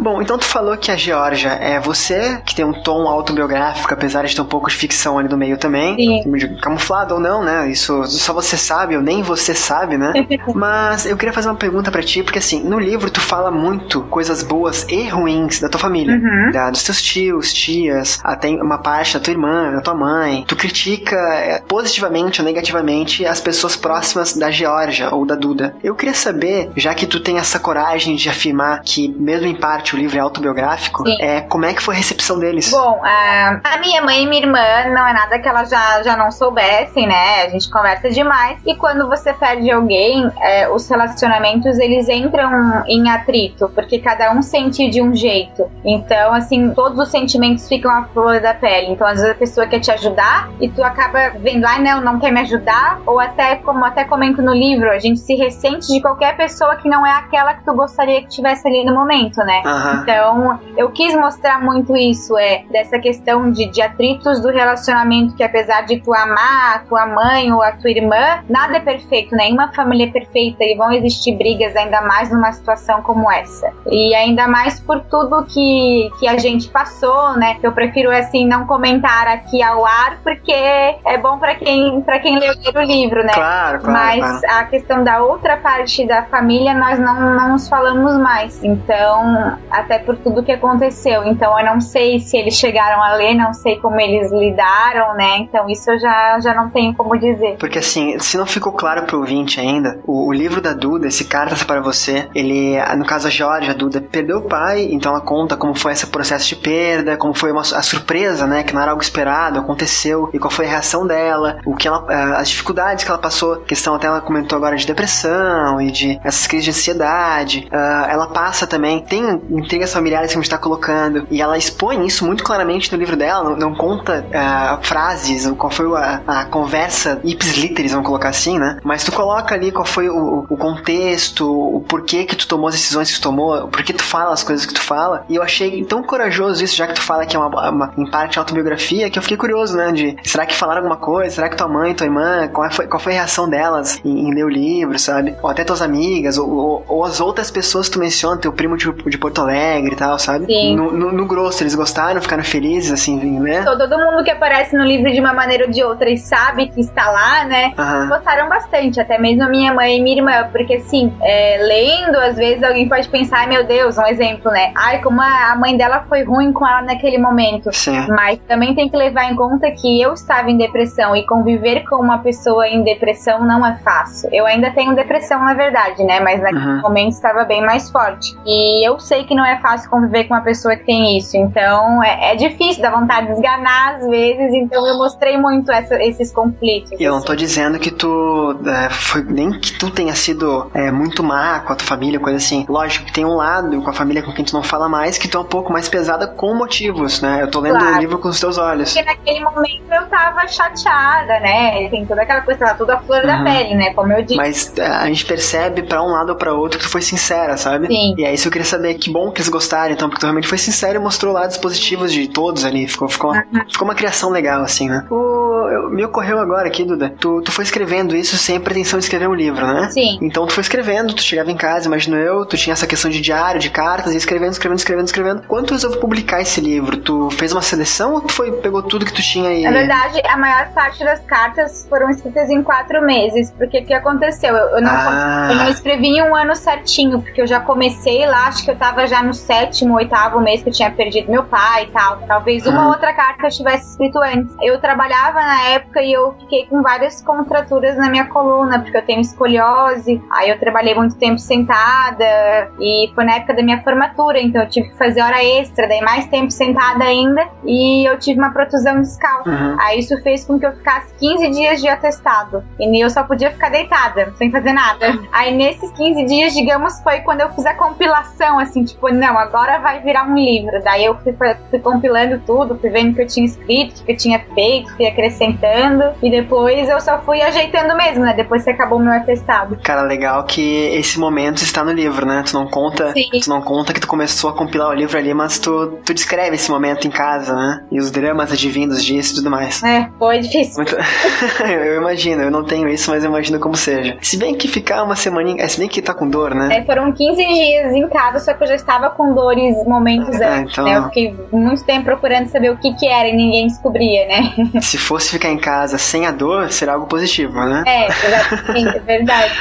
Bom, então tu falou que a Georgia é você, que tem um tom autobiográfico, apesar de ter um pouco de ficção ali no meio também. Sim. Camuflado ou não, né? Isso só você sabe, ou nem você sabe, né? Mas eu queria fazer uma pergunta para ti, porque assim, no livro tu fala muito coisas boas e ruins da tua família. Uhum. Da, dos teus tios, tias, até uma parte da tua irmã, da tua mãe. Tu critica é, positivamente ou negativamente as pessoas próximas da Georgia ou da Duda. Eu queria saber, já que tu tem essa coragem de afirmar que, mesmo em parte, o livro é autobiográfico, Sim. é, como é que foi a recepção deles? Bom, a, a minha mãe e minha irmã não é nada que elas já, já não soubessem, né? A gente conversa demais. E quando você perde alguém, é, os relacionamentos eles entram em atrito, porque cada um sente de um jeito. Então, assim, todos os sentimentos ficam à flor da pele. Então, às vezes a pessoa quer te ajudar e tu acaba vendo, ah, não, não quer me ajudar. Ou até, como até comento no livro, a gente se ressente de qualquer pessoa que não é aquela que tu gostaria que tivesse ali no momento, né? Então, eu quis mostrar muito isso, é, dessa questão de, de atritos do relacionamento, que apesar de tu amar a tua mãe ou a tua irmã, nada é perfeito, nenhuma família é perfeita e vão existir brigas ainda mais numa situação como essa. E ainda mais por tudo que, que a gente passou, né? Eu prefiro, assim, não comentar aqui ao ar, porque é bom pra quem, pra quem leu o livro, né? Claro, claro. Mas claro. a questão da outra parte da família, nós não, não nos falamos mais. Então, até por tudo que aconteceu. Então, eu não sei se eles chegaram a ler, não sei como eles lidaram, né? Então, isso eu já, já não tenho como dizer. Porque assim, se não ficou claro pro ouvinte ainda, o, o livro da Duda, esse Cartas para Você, ele, no caso a Jorge, a Duda, perdeu o pai, então ela conta como foi esse processo de perda, como foi uma, a surpresa, né, que não era algo esperado, aconteceu, e qual foi a reação dela, o que ela, as dificuldades que ela passou, questão até ela comentou agora de depressão e de essas crises de ansiedade, Ah, ela passa também, tem intrigas familiares que a gente tá colocando, e ela expõe isso muito claramente no livro dela, não, não conta ah, frases, qual foi a, a conversa ipsis literis, vamos colocar assim, né? Mas tu coloca ali qual foi o, o contexto, o porquê que tu tomou as decisões que tu tomou, por que tu fala as coisas que tu fala. E eu achei tão corajoso isso, já que tu fala que é uma, uma em parte autobiografia, que eu fiquei curioso, né? De será que falaram alguma coisa? Será que tua mãe, tua irmã, qual foi, qual foi a reação delas em, em ler o livro, sabe? Ou até tuas amigas, ou, ou, ou as outras pessoas que tu menciona, teu primo de, de Porto Alegre e tal, sabe? Sim. No, no, no grosso, eles gostaram, ficaram felizes, assim, em ler? Todo, mundo que aparece no livro de uma maneira ou de outra e sabe que está lá, né? Gostaram bastante, até mesmo a minha mãe e minha irmã, porque assim, é, lendo, às vezes alguém pode pensar, ai meu Deus, um exemplo, né? Ai, como a a mãe dela foi ruim com ela naquele momento. Sim. Mas também tem que levar em conta que eu estava em depressão e conviver com uma pessoa em depressão não é fácil. Eu ainda tenho depressão, na verdade, né? Mas naquele Uhum. momento estava bem mais forte. E eu sei que não é fácil conviver com uma pessoa que tem isso. Então é, é difícil, dá vontade de esganar às vezes. Então eu mostrei muito essa- esses conflitos. E eu não assim. tô dizendo que tu. é, foi, nem que tu tenha sido é, muito má com a tua família, coisa assim. Lógico que tem um lado com a família com quem tu não fala mais que tu é um pouco mais pesada com motivos, né? Eu tô lendo Claro. o livro com os teus olhos. Porque naquele momento eu tava chateada, né? Tem toda aquela coisa, tava tudo à flor da Uhum. pele, né? Como eu disse. Mas é, a gente percebe pra um lado ou pra outro que tu foi sincera, sabe? Sim. E é isso que eu queria saber. Que bom que eles gostaram, então, porque tu realmente foi sincero e mostrou lados positivos de todos ali. Ficou, ficou, Uhum. ficou uma criação legal, assim, né? O, me ocorreu agora aqui, Duda. Tu, tu foi escrevendo isso sem a pretensão de escrever um livro, né? Sim. Então tu foi escrevendo, tu chegava em casa, imagino eu, tu tinha essa questão de diário, de cartas, e escrevendo, escrevendo, escrevendo, escrevendo. Quando tu resolveu publicar esse livro, tu fez uma seleção ou tu foi, pegou tudo que tu tinha e. Na verdade, a maior parte das cartas foram escritas em quatro meses. Porque o que aconteceu? Eu, eu não, Ah. eu não escrevi em um ano certinho, porque eu já comecei lá, acho que eu tava já no sétimo, oitavo mês que eu tinha perdido meu pai e tal. Talvez uma Uhum. outra carta eu tivesse escrito antes. Eu trabalhava na época e eu fiquei com várias contraturas na minha coluna, porque eu tenho escoliose. Aí eu trabalhei muito tempo sentada e foi na época da minha formatura, então eu tive que fazer hora extra, daí mais tempo sentada ainda e eu tive uma protusão discal. Uhum. Aí isso fez com que eu ficasse 15 dias de atestado. E eu só podia ficar deitada, sem fazer nada. Aí nesses 15 dias, digamos, foi quando eu fiz a compilação, assim, tipo, não, agora vai virar um livro. Daí eu fui, fui compilando tudo, fui vendo o que eu tinha escrito, o que eu tinha feito, fui acrescentando. E depois eu só fui ajeitando mesmo, né? Depois que acabou o meu atestado. Cara, legal que esse momento está no livro, né? Tu não conta, Sim. tu não conta que tu começou a compilar o livro ali, mas tu, tu descreve esse momento em casa, né? E os dramas advindos disso e tudo mais. É, foi difícil. Muito... eu imagino, eu não tenho isso, mas eu imagino como seja. Se bem que ficar uma semaninha. é, Se bem que tá com dor, né? É, foram 15 dias em casa, só que eu já estava tava com dores momentos É, antes, então- né? Eu fiquei muito tempo procurando saber o que que era e ninguém descobria, né? Se fosse ficar em casa sem a dor, seria algo positivo, né? É, é verdade.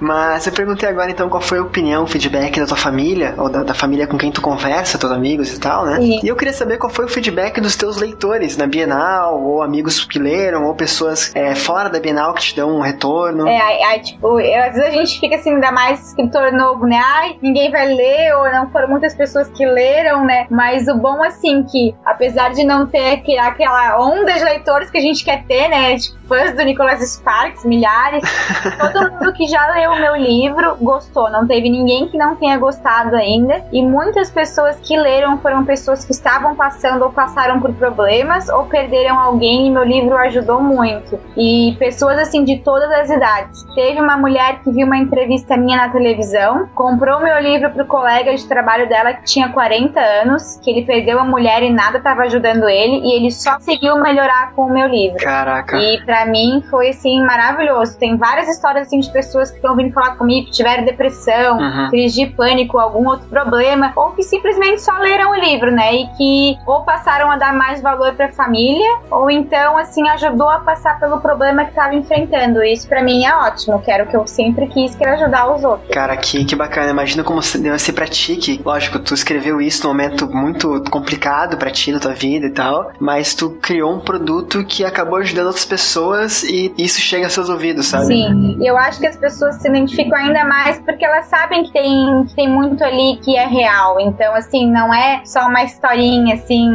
Mas eu perguntei agora então qual foi a opinião, o feedback da tua família, ou da, da família com quem tu conversa, teus amigos e tal, né? E eu queria saber qual foi o feedback dos teus leitores na Bienal, ou amigos que leram, ou pessoas é, fora da Bienal que te dão um retorno. É, aí, aí, tipo, eu- às vezes a gente fica assim, ainda mais escritor novo, né? Ai, ninguém vai ler, ou não foram muitas pessoas que leram, né? Mas o bom, assim, que apesar de não ter aqu- aquela onda de leitores que a gente quer ter, né? Tipo, fãs do Nicholas Sparks, milhares, todo mundo que já leu o meu livro gostou. Não teve ninguém que não tenha gostado ainda. E muitas pessoas que leram foram pessoas que estavam passando ou passaram por problemas ou perderam alguém e meu livro ajudou muito. E pessoas assim de todas as idades. Teve uma mulher que viu uma entrevista minha na televisão, comprou meu livro pro colega de trabalho dela que tinha 40 anos, que ele perdeu a mulher e nada estava ajudando ele, e ele só conseguiu melhorar com o meu livro. Caraca. E pra mim foi assim maravilhoso. Tem várias histórias assim de pessoas que estão vindo falar comigo que tiveram depressão, Uhum. crise de pânico, algum outro problema, ou que simplesmente só leram o livro, né? E que ou passaram a dar mais valor pra família, ou então assim ajudou a passar pelo problema que estava enfrentando. Isso pra mim é ótimo, que era o que eu sempre quis, que era ajudar os outros. Cara, que, que bacana. Imagina como se- deve ser pra ti, que, lógico, tu escreveu isso num momento muito complicado pra ti, na tua vida e tal, mas tu criou um produto que acabou ajudando outras pessoas e isso chega aos seus ouvidos, sabe? Sim, e eu acho que as pessoas se identificam ainda mais porque elas sabem que tem, que tem muito ali que é real. Então, assim, não é só uma historinha, assim,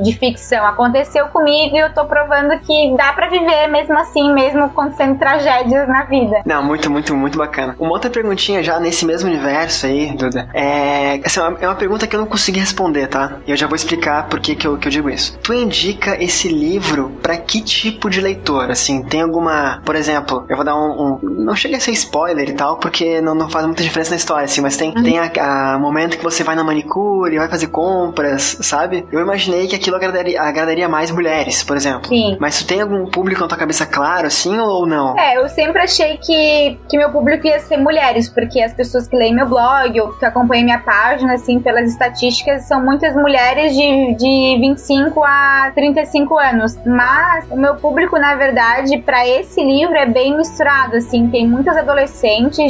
de ficção. Aconteceu comigo e eu tô provando que dá pra viver mesmo assim, mesmo acontecendo tragédias na vida. Não, muito, muito, muito bacana. Uma outra perguntinha já nesse mesmo universo aí, Duda. É, essa é uma, é uma pergunta que eu não consegui responder, tá? E eu já vou explicar por que, que, eu, que eu digo isso. Tu indica esse livro pra que tipo de leitor? Assim, tem alguma. Por exemplo, eu vou dar um. um- não chega a ser spoiler e tal, porque não, não faz muita diferença na história, assim, mas tem, tem a, a momento que você vai na manicure, vai fazer compras, sabe? Eu imaginei que aquilo agradaria, agradaria mais mulheres, por exemplo. Sim. Mas tu tem algum público na tua cabeça claro, assim, ou não? É, eu sempre achei que, que meu público ia ser mulheres, porque as pessoas que leem meu blog ou que acompanham minha página, assim, pelas estatísticas, são muitas mulheres de, de 25 a 35 anos. Mas o meu público, na verdade, para esse livro é bem misturado, assim, tem muitas adolescentes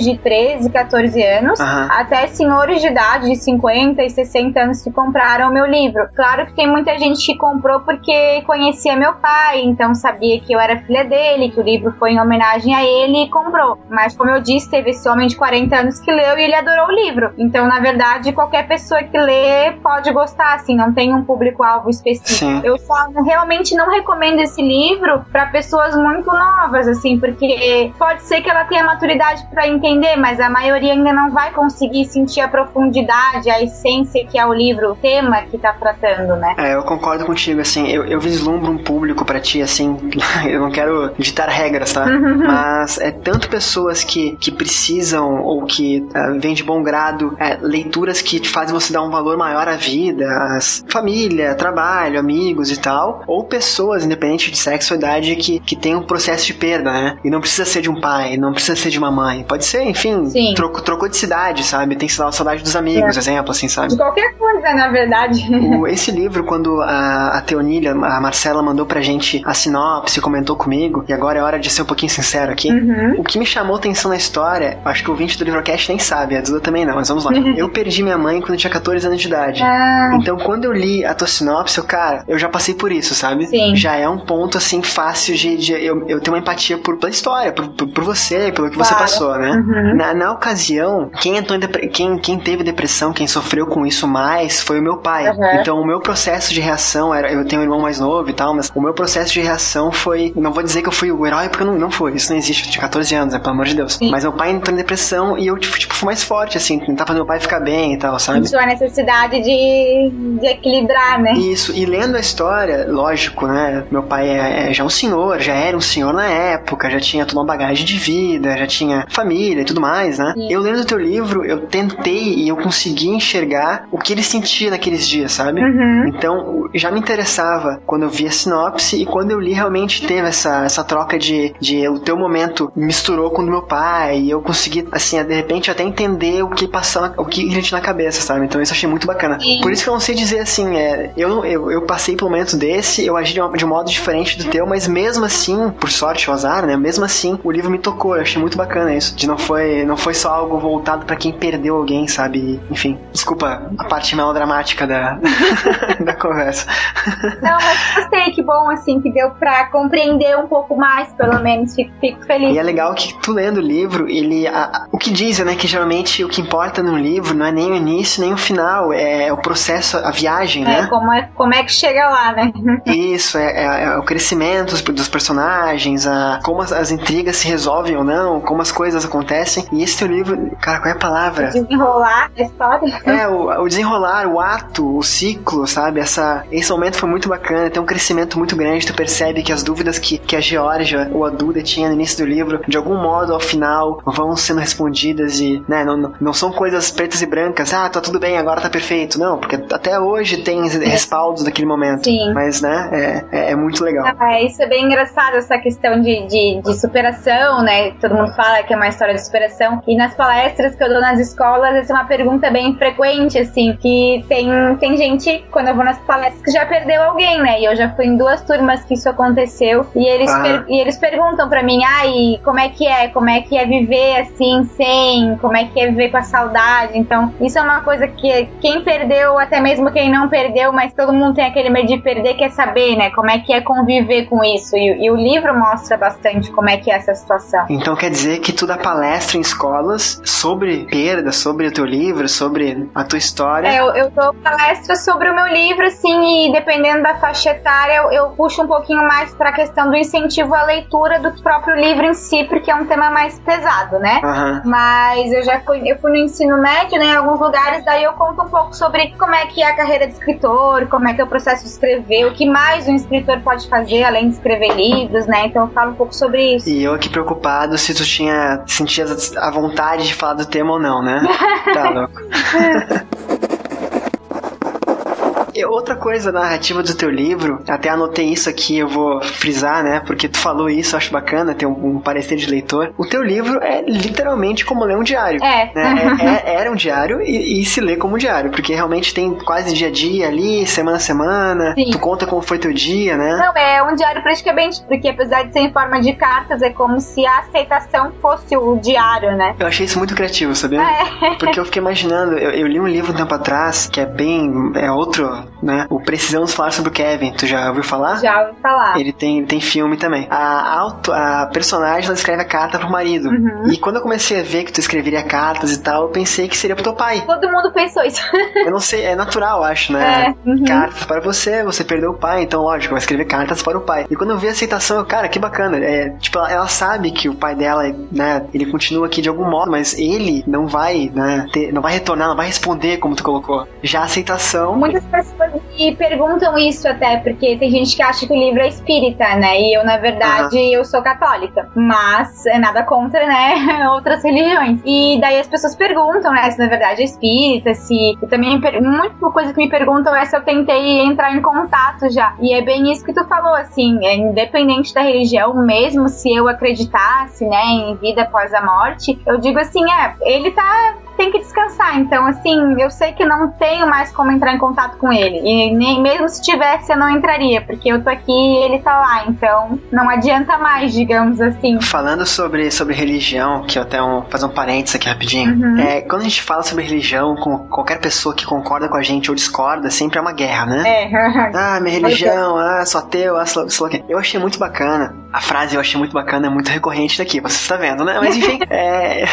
de 13, 14 anos, Aham. até senhores de idade de 50 e 60 anos que compraram o meu livro. Claro que tem muita gente que comprou porque conhecia meu pai, então sabia que eu era filha dele, que o livro foi em homenagem a ele e comprou. Mas como eu disse, teve esse homem de 40 anos que leu e ele adorou o livro. Então, na verdade, qualquer pessoa que lê pode gostar, assim, não tem um público-alvo específico. Sim. Eu só realmente não recomendo esse livro para pessoas muito novas, assim, porque pode ser que ela tenha maturidade para entender, mas a maioria ainda não vai conseguir sentir a profundidade, a essência que é o livro, o tema que tá tratando, né? É, eu concordo contigo, assim, eu, eu vislumbro um público pra ti, assim, eu não quero ditar regras, tá? Mas é tanto pessoas que, que precisam ou que ah, vêm de bom grado é, leituras que te fazem você dar um valor maior à vida, às família, trabalho, amigos e tal, ou pessoas, independente de sexo ou idade, que, que tem um processo de perda, né? E não precisa ser de um pai, não precisa ser de uma mãe, pode ser, enfim, Sim. trocou, trocou de cidade, sabe? Tem que dar a saudade dos amigos, exemplo, assim, sabe? De qualquer coisa, na verdade. O- esse livro, quando a, a Teonília, a Marcela, mandou pra gente a sinopse, comentou comigo, e agora é hora de ser um pouquinho sincero aqui. Uhum. O que me chamou atenção na história, acho que o ouvinte do Livrocast nem sabe, a Duda também não, mas vamos lá. Eu perdi minha mãe quando eu tinha 14 anos de idade. Ah, Então, quando eu li a tua sinopse, eu, cara, eu já passei por isso, sabe? Sim. Já é um ponto, assim, fácil de, de eu, eu ter uma empatia por, pela história, por, por, por você, pelo que você Claro. passou, né? Uhum. Na, na ocasião, quem, entrou quem, quem teve depressão, quem sofreu com isso mais, foi o meu pai. Uhum. Então, o meu processo de reação, era, eu tenho um irmão mais novo e tal, mas o meu processo de reação foi, não vou dizer que eu fui o herói, porque eu não, não foi, isso não existe, eu tinha 14 anos, né, pelo amor de Deus. Sim. Mas meu pai entrou em depressão e eu, tipo, tipo, fui mais forte, assim, tentar fazer meu pai ficar bem e tal, sabe? Sentiu a necessidade de, de equilibrar, né? Isso, e lendo a história, lógico, né? Meu pai é, é já um senhor, já era um senhor na época, já tinha toda uma bagagem de vida, já tinha tinha família e tudo mais, né? Sim. Eu lendo o teu livro, eu tentei e eu consegui enxergar o que ele sentia naqueles dias, sabe? Uhum. Então, já me interessava quando eu vi a sinopse e quando eu li realmente teve essa, essa troca de, de o teu momento misturou com o do meu pai e eu consegui, assim, de repente até entender o que passava, o que ele tinha na cabeça, sabe? Então isso eu achei muito bacana. Sim. Por isso que eu não sei dizer assim, é, eu, eu, eu passei por um momento desse, eu agi de um, de um modo diferente do teu, mas mesmo assim, por sorte ou azar, né? Mesmo assim, o livro me tocou. Eu achei muito bacana isso. De não foi, não foi só algo voltado para quem perdeu alguém, sabe? Enfim, desculpa a parte melodramática da, da conversa. Não, mas gostei, que bom, assim, que deu pra compreender um pouco mais, pelo menos. Fico, fico feliz. E é legal que tu lendo o livro, ele. A, o que dizem, né? Que geralmente o que importa no livro não é nem o início, nem o final, é o processo, a viagem, é, né? Como é, como é que chega lá, né? Isso, é, é, é o crescimento dos personagens, a, como as, as, intrigas se resolvem ou não, como as coisas acontecem. E esse teu livro, cara, qual é a palavra? Desenrolar a história. É, o, o desenrolar, o ato, o ciclo, sabe? Essa, esse momento foi muito bacana, tem um crescimento muito grande, tu percebe que as dúvidas que, que a Georgia ou a Duda tinha no início do livro, de algum modo, ao final, vão sendo respondidas e, né, não, não são coisas pretas e brancas, ah, tá tudo bem, agora tá perfeito. Não, porque até hoje tem respaldos daquele momento. Sim. Mas, né, é, é, é muito legal. Ah, isso é bem engraçado, essa questão de, de, de, superação, né? Todo mundo fala que é uma história de superação. E nas palestras que eu dou nas escolas, essa é uma pergunta bem frequente, assim, que tem, tem gente, quando eu vou nas palestras, que já perdeu alguém, né? E eu já fui em duas turmas que isso aconteceu. E eles, ah. e eles perguntam pra mim, ai, como é que é? Como é que é viver assim, sem? Como é que é viver com a saudade? Então, isso é uma coisa que quem perdeu, até mesmo quem não perdeu, mas todo mundo tem aquele medo de perder, quer saber, né? Como é que é conviver com isso. E, e o livro mostra bastante como é que é essa situação. Então quer dizer que tu dá palestra em escolas sobre perda, sobre o teu livro, sobre a tua história? É, eu, eu dou palestra sobre o meu livro, assim, e dependendo da faixa etária, eu, eu puxo um pouquinho mais para a questão do incentivo à leitura do próprio livro em si, porque é um tema mais pesado, né? Uhum. Mas eu já fui, eu fui no ensino médio, né, em alguns lugares, daí eu conto um pouco sobre como é que é a carreira de escritor, como é que é o processo de escrever, o que mais um escritor pode fazer além de escrever livros, né? Então eu falo um pouco sobre isso. E eu aqui preocupado se tu tinha sentido a vontade de falar do tema ou não, né? tá louco. Outra coisa narrativa do teu livro, até anotei isso aqui, eu vou frisar, né? Porque tu falou isso, acho bacana, ter um, um parecer de leitor. O teu livro é literalmente como ler um diário. É. Né? é, é era um diário e, e, se lê como um diário, porque realmente tem quase dia a dia ali, semana a semana. Sim. Tu conta como foi teu dia, né? Não, é um diário praticamente, porque apesar de ser em forma de cartas, é como se a aceitação fosse o diário, né? Eu achei isso muito criativo, sabia? É. Porque eu fiquei imaginando, eu, eu li um livro um tempo atrás, que é bem. é outro né? O Precisamos Falar sobre o Kevin, tu já ouviu falar? Já ouvi falar. Ele tem, tem filme também. A, auto, a personagem, ela escreve a carta pro marido. Uhum. E quando eu comecei a ver que tu escreveria cartas e tal, eu pensei que seria pro teu pai. Todo mundo pensou isso. eu não sei, é natural, acho, né? É. Uhum. Cartas para você, você perdeu o pai, então lógico, vai escrever cartas para o pai. E quando eu vi a aceitação, eu, cara, que bacana. É, tipo, ela, ela sabe que o pai dela, né, ele continua aqui de algum modo, mas ele não vai, né, ter, não vai retornar, não vai responder como tu colocou. Já a aceitação. Muitas pessoas me perguntam isso até, porque tem gente que acha que o livro é espírita, né? E eu, na verdade, uhum. eu sou católica. Mas é nada contra, né? Outras religiões. E daí as pessoas perguntam, né? Se na verdade é espírita, se. E também, muita coisa que me perguntam é se eu tentei entrar em contato já. E é bem isso que tu falou, assim, é independente da religião, mesmo se eu acreditasse, né, em vida após a morte, eu digo assim, é, ele tá tem que descansar. Então, assim, eu sei que não tenho mais como entrar em contato com ele. E nem mesmo se tivesse, eu não entraria, porque eu tô aqui e ele tá lá. Então, não adianta mais, digamos assim. Falando sobre, sobre religião, que eu até um, fazer um parênteses aqui rapidinho. Uhum. É, quando a gente fala sobre religião, com qualquer pessoa que concorda com a gente ou discorda, sempre é uma guerra, né? É. ah, minha religião, ah, sou ateu, ah, sou, sou Eu achei muito bacana. A frase eu achei muito bacana, é muito recorrente daqui, você está vendo, né? Mas enfim, é...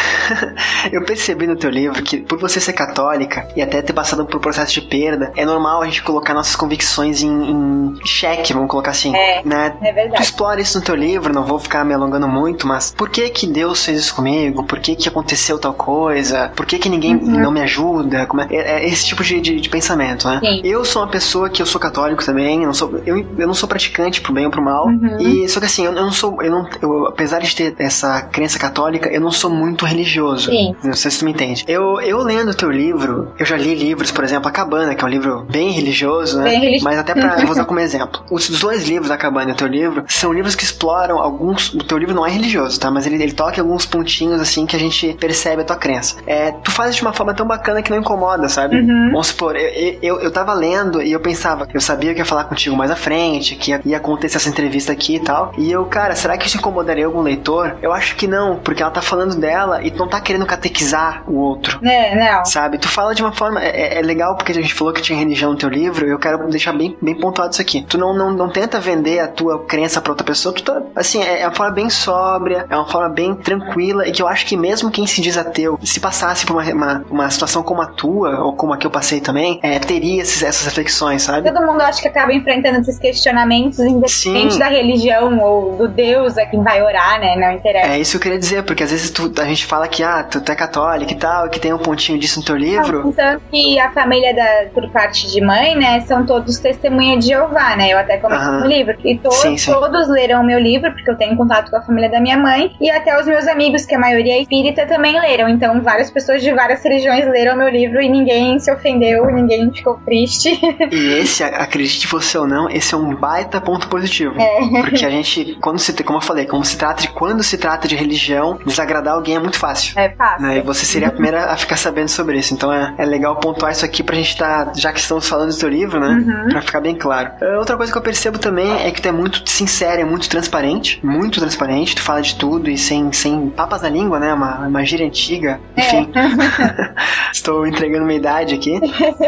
eu percebi no teu livro livro que, por você ser católica e até ter passado por um processo de perda, é normal a gente colocar nossas convicções em, em xeque, vamos colocar assim. É, né? é verdade. Tu explora isso no teu livro, não vou ficar me alongando muito, mas por que que Deus fez isso comigo? Por que que aconteceu tal coisa? Por que que ninguém Uhum. não me ajuda? Como é, é- é esse tipo de, de, de pensamento, né? Sim. Eu sou uma pessoa que eu sou católico também, eu não sou, eu, eu não sou praticante pro bem ou pro mal, Uhum. e só que assim, eu, eu não sou, eu não, eu, apesar de ter essa crença católica, eu não sou muito religioso. Sim. Não sei se tu me entende. Eu, eu lendo o teu livro, eu já li livros, por exemplo, A Cabana, que é um livro bem religioso, né? Bem religioso. Mas até pra eu vou usar como exemplo. Os dois livros da Cabana e o teu livro são livros que exploram alguns. O teu livro não é religioso, tá? Mas ele, ele toca alguns pontinhos assim que a gente percebe a tua crença. É, tu faz de uma forma tão bacana que não incomoda, sabe? Uhum. Vamos supor, eu, eu, eu tava lendo e eu pensava, eu sabia que ia falar contigo mais à frente, que ia, ia acontecer essa entrevista aqui e tal. E eu, cara, será que isso incomodaria algum leitor? Eu acho que não, porque ela tá falando dela e tu não tá querendo catequizar o outro. É, não. Sabe? Tu fala de uma forma. É, é legal porque a gente falou que tinha religião no teu livro. Eu quero deixar bem, bem pontuado isso aqui. Tu não, não, não tenta vender a tua crença pra outra pessoa. Tu tá. Assim, é, é uma forma bem sóbria, é uma forma bem tranquila. E que eu acho que mesmo quem se diz ateu, se passasse por uma, uma, uma situação como a tua, ou como a que eu passei também, é, teria esses- essas reflexões, sabe? Todo mundo acho que acaba enfrentando esses questionamentos, independente Sim. da religião ou do Deus a quem vai orar, né? Não interessa. É isso que eu queria dizer, porque às vezes tu- a gente fala que, ah, tu, tu é católica e tal, que tem um pontinho disso no teu livro. Tanto que a família da, por parte de mãe, né, são todos testemunha de Jeová, né? Eu até comento Aham. no livro. E to Sim, sim. todos leram o meu livro, porque eu tenho contato com a família da minha mãe, e até os meus amigos, que a maioria é espírita, também leram. Então, várias pessoas de várias religiões leram meu livro e ninguém se ofendeu, ninguém ficou triste. E esse, acredite você ou não, esse é um baita ponto positivo. É. Porque a gente, quando se, como eu falei, como se trata de quando se trata de religião, desagradar alguém é muito fácil. É fácil. Né? E você seria a primeira a ficar sabendo sobre isso. Então é, é legal pontuar isso aqui pra gente tá, já que estamos falando do teu livro, né? Uhum. Pra ficar bem claro. Uh, Outra coisa que eu percebo também é que tu é muito sincero, é muito transparente. Muito transparente, tu fala de tudo e sem, sem papas na língua, né? Uma, uma gíria antiga. Enfim. Estou entregando minha idade aqui.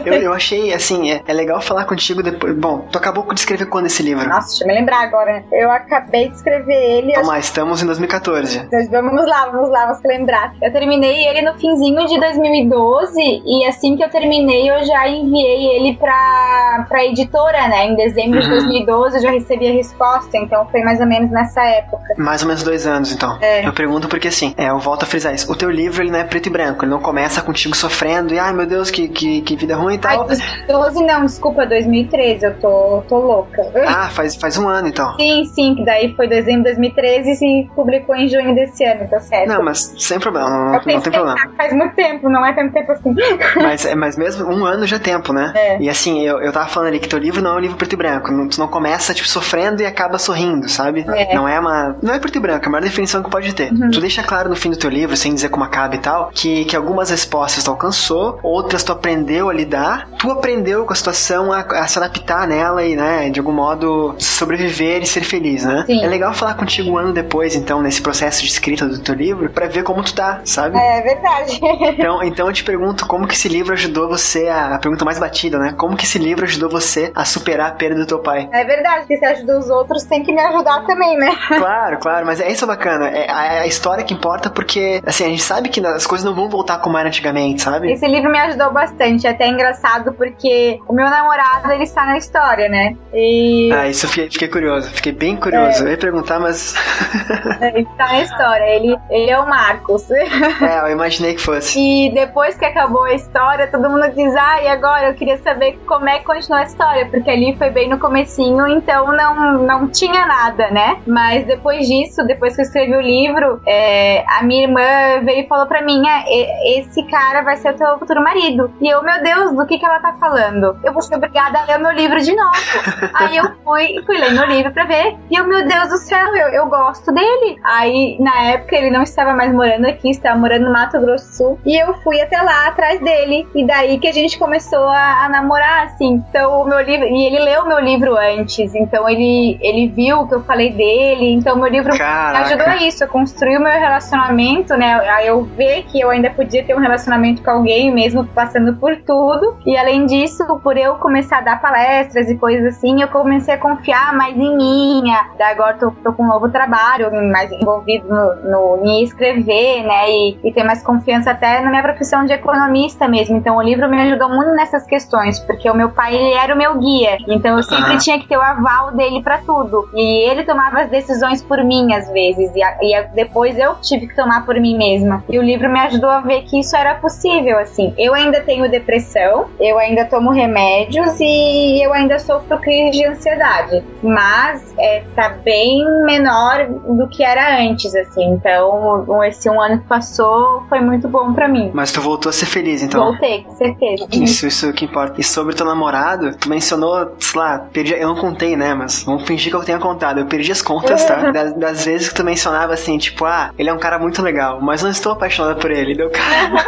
Eu, eu achei, assim, é, é legal falar contigo depois. Bom, tu acabou de escrever quando esse livro? Nossa, deixa eu me lembrar agora. Eu acabei de escrever ele. Vamos lá, estamos em 2014. Mas Vamos lá, vamos lá, vamos lembrar. Eu terminei ele no finzinho de 2012 e assim que eu terminei eu já enviei ele pra, pra editora, né? Em dezembro de Uhum. 2012 eu já recebi a resposta, então foi mais ou menos nessa época. Mais ou menos dois anos, então. É. Eu pergunto porque assim, é, eu volto a frisar isso. O teu livro, ele não é preto e branco. Ele não começa contigo sofrendo e, ai meu Deus, que, que, que vida ruim e Ai, tal. 2012 não, desculpa, 2013, eu tô, tô louca. Ah, faz, faz um ano, então. Sim, sim, que daí foi dezembro de 2013 e se publicou em junho desse ano, tá certo? Não, mas sem problema, não, não tem problema. ah, Faz muito tempo, não é tanto tempo assim. Mas, é, mas mesmo um ano já é tempo, né? É. E assim, eu, eu tava falando ali que teu livro não é um livro preto e branco. Não, tu não começa, tipo, sofrendo e acaba sorrindo, sabe? É. Não é uma. Não é preto e branco, é a maior definição que pode ter. Uhum. Tu deixa claro no fim do teu livro, sem dizer como acaba e tal, que, que algumas respostas tu alcançou, outras tu aprendeu a lidar, tu aprendeu com a situação a, a se adaptar nela e, né, de algum modo sobreviver e ser feliz, né? Sim. É legal falar contigo um ano depois, então, nesse processo de escrita do teu livro, pra ver como tu tá, sabe? É verdade. Então, então eu te pergunto como que esse livro ajudou você a, a pergunta mais batida, né? Como que esse livro ajudou você a superar a perda do teu pai? É verdade, que se ajuda os outros tem que me ajudar também, né? Claro, claro, mas é isso bacana. É a, a história que importa porque, assim, a gente sabe que as coisas não vão voltar como era antigamente, sabe? Esse livro me ajudou bastante, é até engraçado porque o meu namorado, ele está na história, né? E Ah, isso eu fiquei, fiquei curioso, fiquei bem curioso. Eu ia perguntar, mas. ele está na história, ele, ele é o Marcos. é, eu imaginei que fosse. E depois que acabou a história, todo mundo diz, ah, e agora? Eu queria saber como é que continua a história, porque ali foi bem no comecinho, então não, não tinha nada, né? Mas depois disso, depois que eu escrevi o livro, é, a minha irmã veio e falou pra mim, ah, e- esse cara vai ser o teu futuro marido. E eu, meu Deus, do que que ela tá falando? Eu vou ser obrigada a ler o meu livro de novo. Aí eu fui, fui ler meu livro pra ver, e eu, meu Deus do céu, eu, eu gosto dele. Aí, na época, ele não estava mais morando aqui, estava morando no Mato Grosso E eu fui até lá atrás dele. E daí que a gente começou a, a namorar, assim. Então, o meu livro. E ele leu o meu livro antes. Então, ele, ele viu o que eu falei dele. Então, meu livro me ajudou a isso, a construir o meu relacionamento, né? A eu ver que eu ainda podia ter um relacionamento com alguém, mesmo passando por tudo. E além disso, por eu começar a dar palestras e coisas assim, eu comecei a confiar mais em mim. Daí agora tô, tô com um novo trabalho, mais envolvido no, no, em escrever, né? E, e ter mais confiança até na minha profissão de economista mesmo. Então o livro me ajudou muito nessas questões, porque o meu pai ele era o meu guia. Então eu sempre tinha que ter o aval dele para tudo. E ele tomava as decisões por mim às vezes, e, a, e a, depois eu tive que tomar por mim mesma. E o livro me ajudou a ver que isso era possível, assim. Eu ainda tenho depressão, eu ainda tomo remédios e eu ainda sofro crise de ansiedade, mas é, tá bem menor do que era antes, assim. Então, esse um ano que passou foi muito bom para mim. Mas tu voltou a ser feliz, então? Voltei, com certeza. Isso, isso é o que importa. E sobre teu namorado, tu mencionou, sei lá, perdi, eu não contei, né? Mas vamos fingir que eu tenha contado. Eu perdi as contas, tá? Das, das, vezes que tu mencionava assim, tipo, ah, ele é um cara muito legal, mas não estou apaixonada por ele. Deu, cara.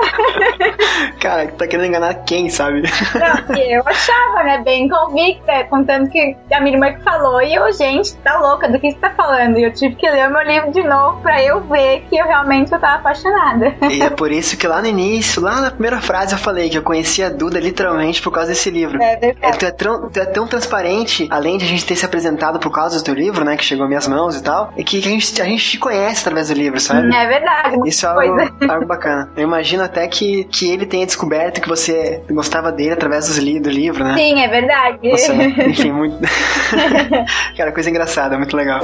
cara, tá querendo enganar quem, sabe? Não, eu achava, né? Bem convicta, contando que a minha irmã que falou. E eu, gente, tá louca, do que você tá falando? E eu tive que ler o meu livro de novo pra eu ver que eu realmente eu tava apaixonada. E é por isso que lá no início, lá na primeira frase, eu falei que eu conhecia a Duda literalmente por causa desse livro. É verdade. É, tu, é tão, tu é tão transparente, além de a gente ter se apresentado por causa do teu livro, né? Que chegou às minhas mãos e tal, é que a gente, a gente te conhece através do livro, sabe? É verdade. Isso é algo, algo bacana. Eu imagino até que, que ele tenha descoberto que você gostava dele através dos li, do livro, né? Sim, é verdade. Você, enfim, muito. Cara, coisa engraçada, muito legal.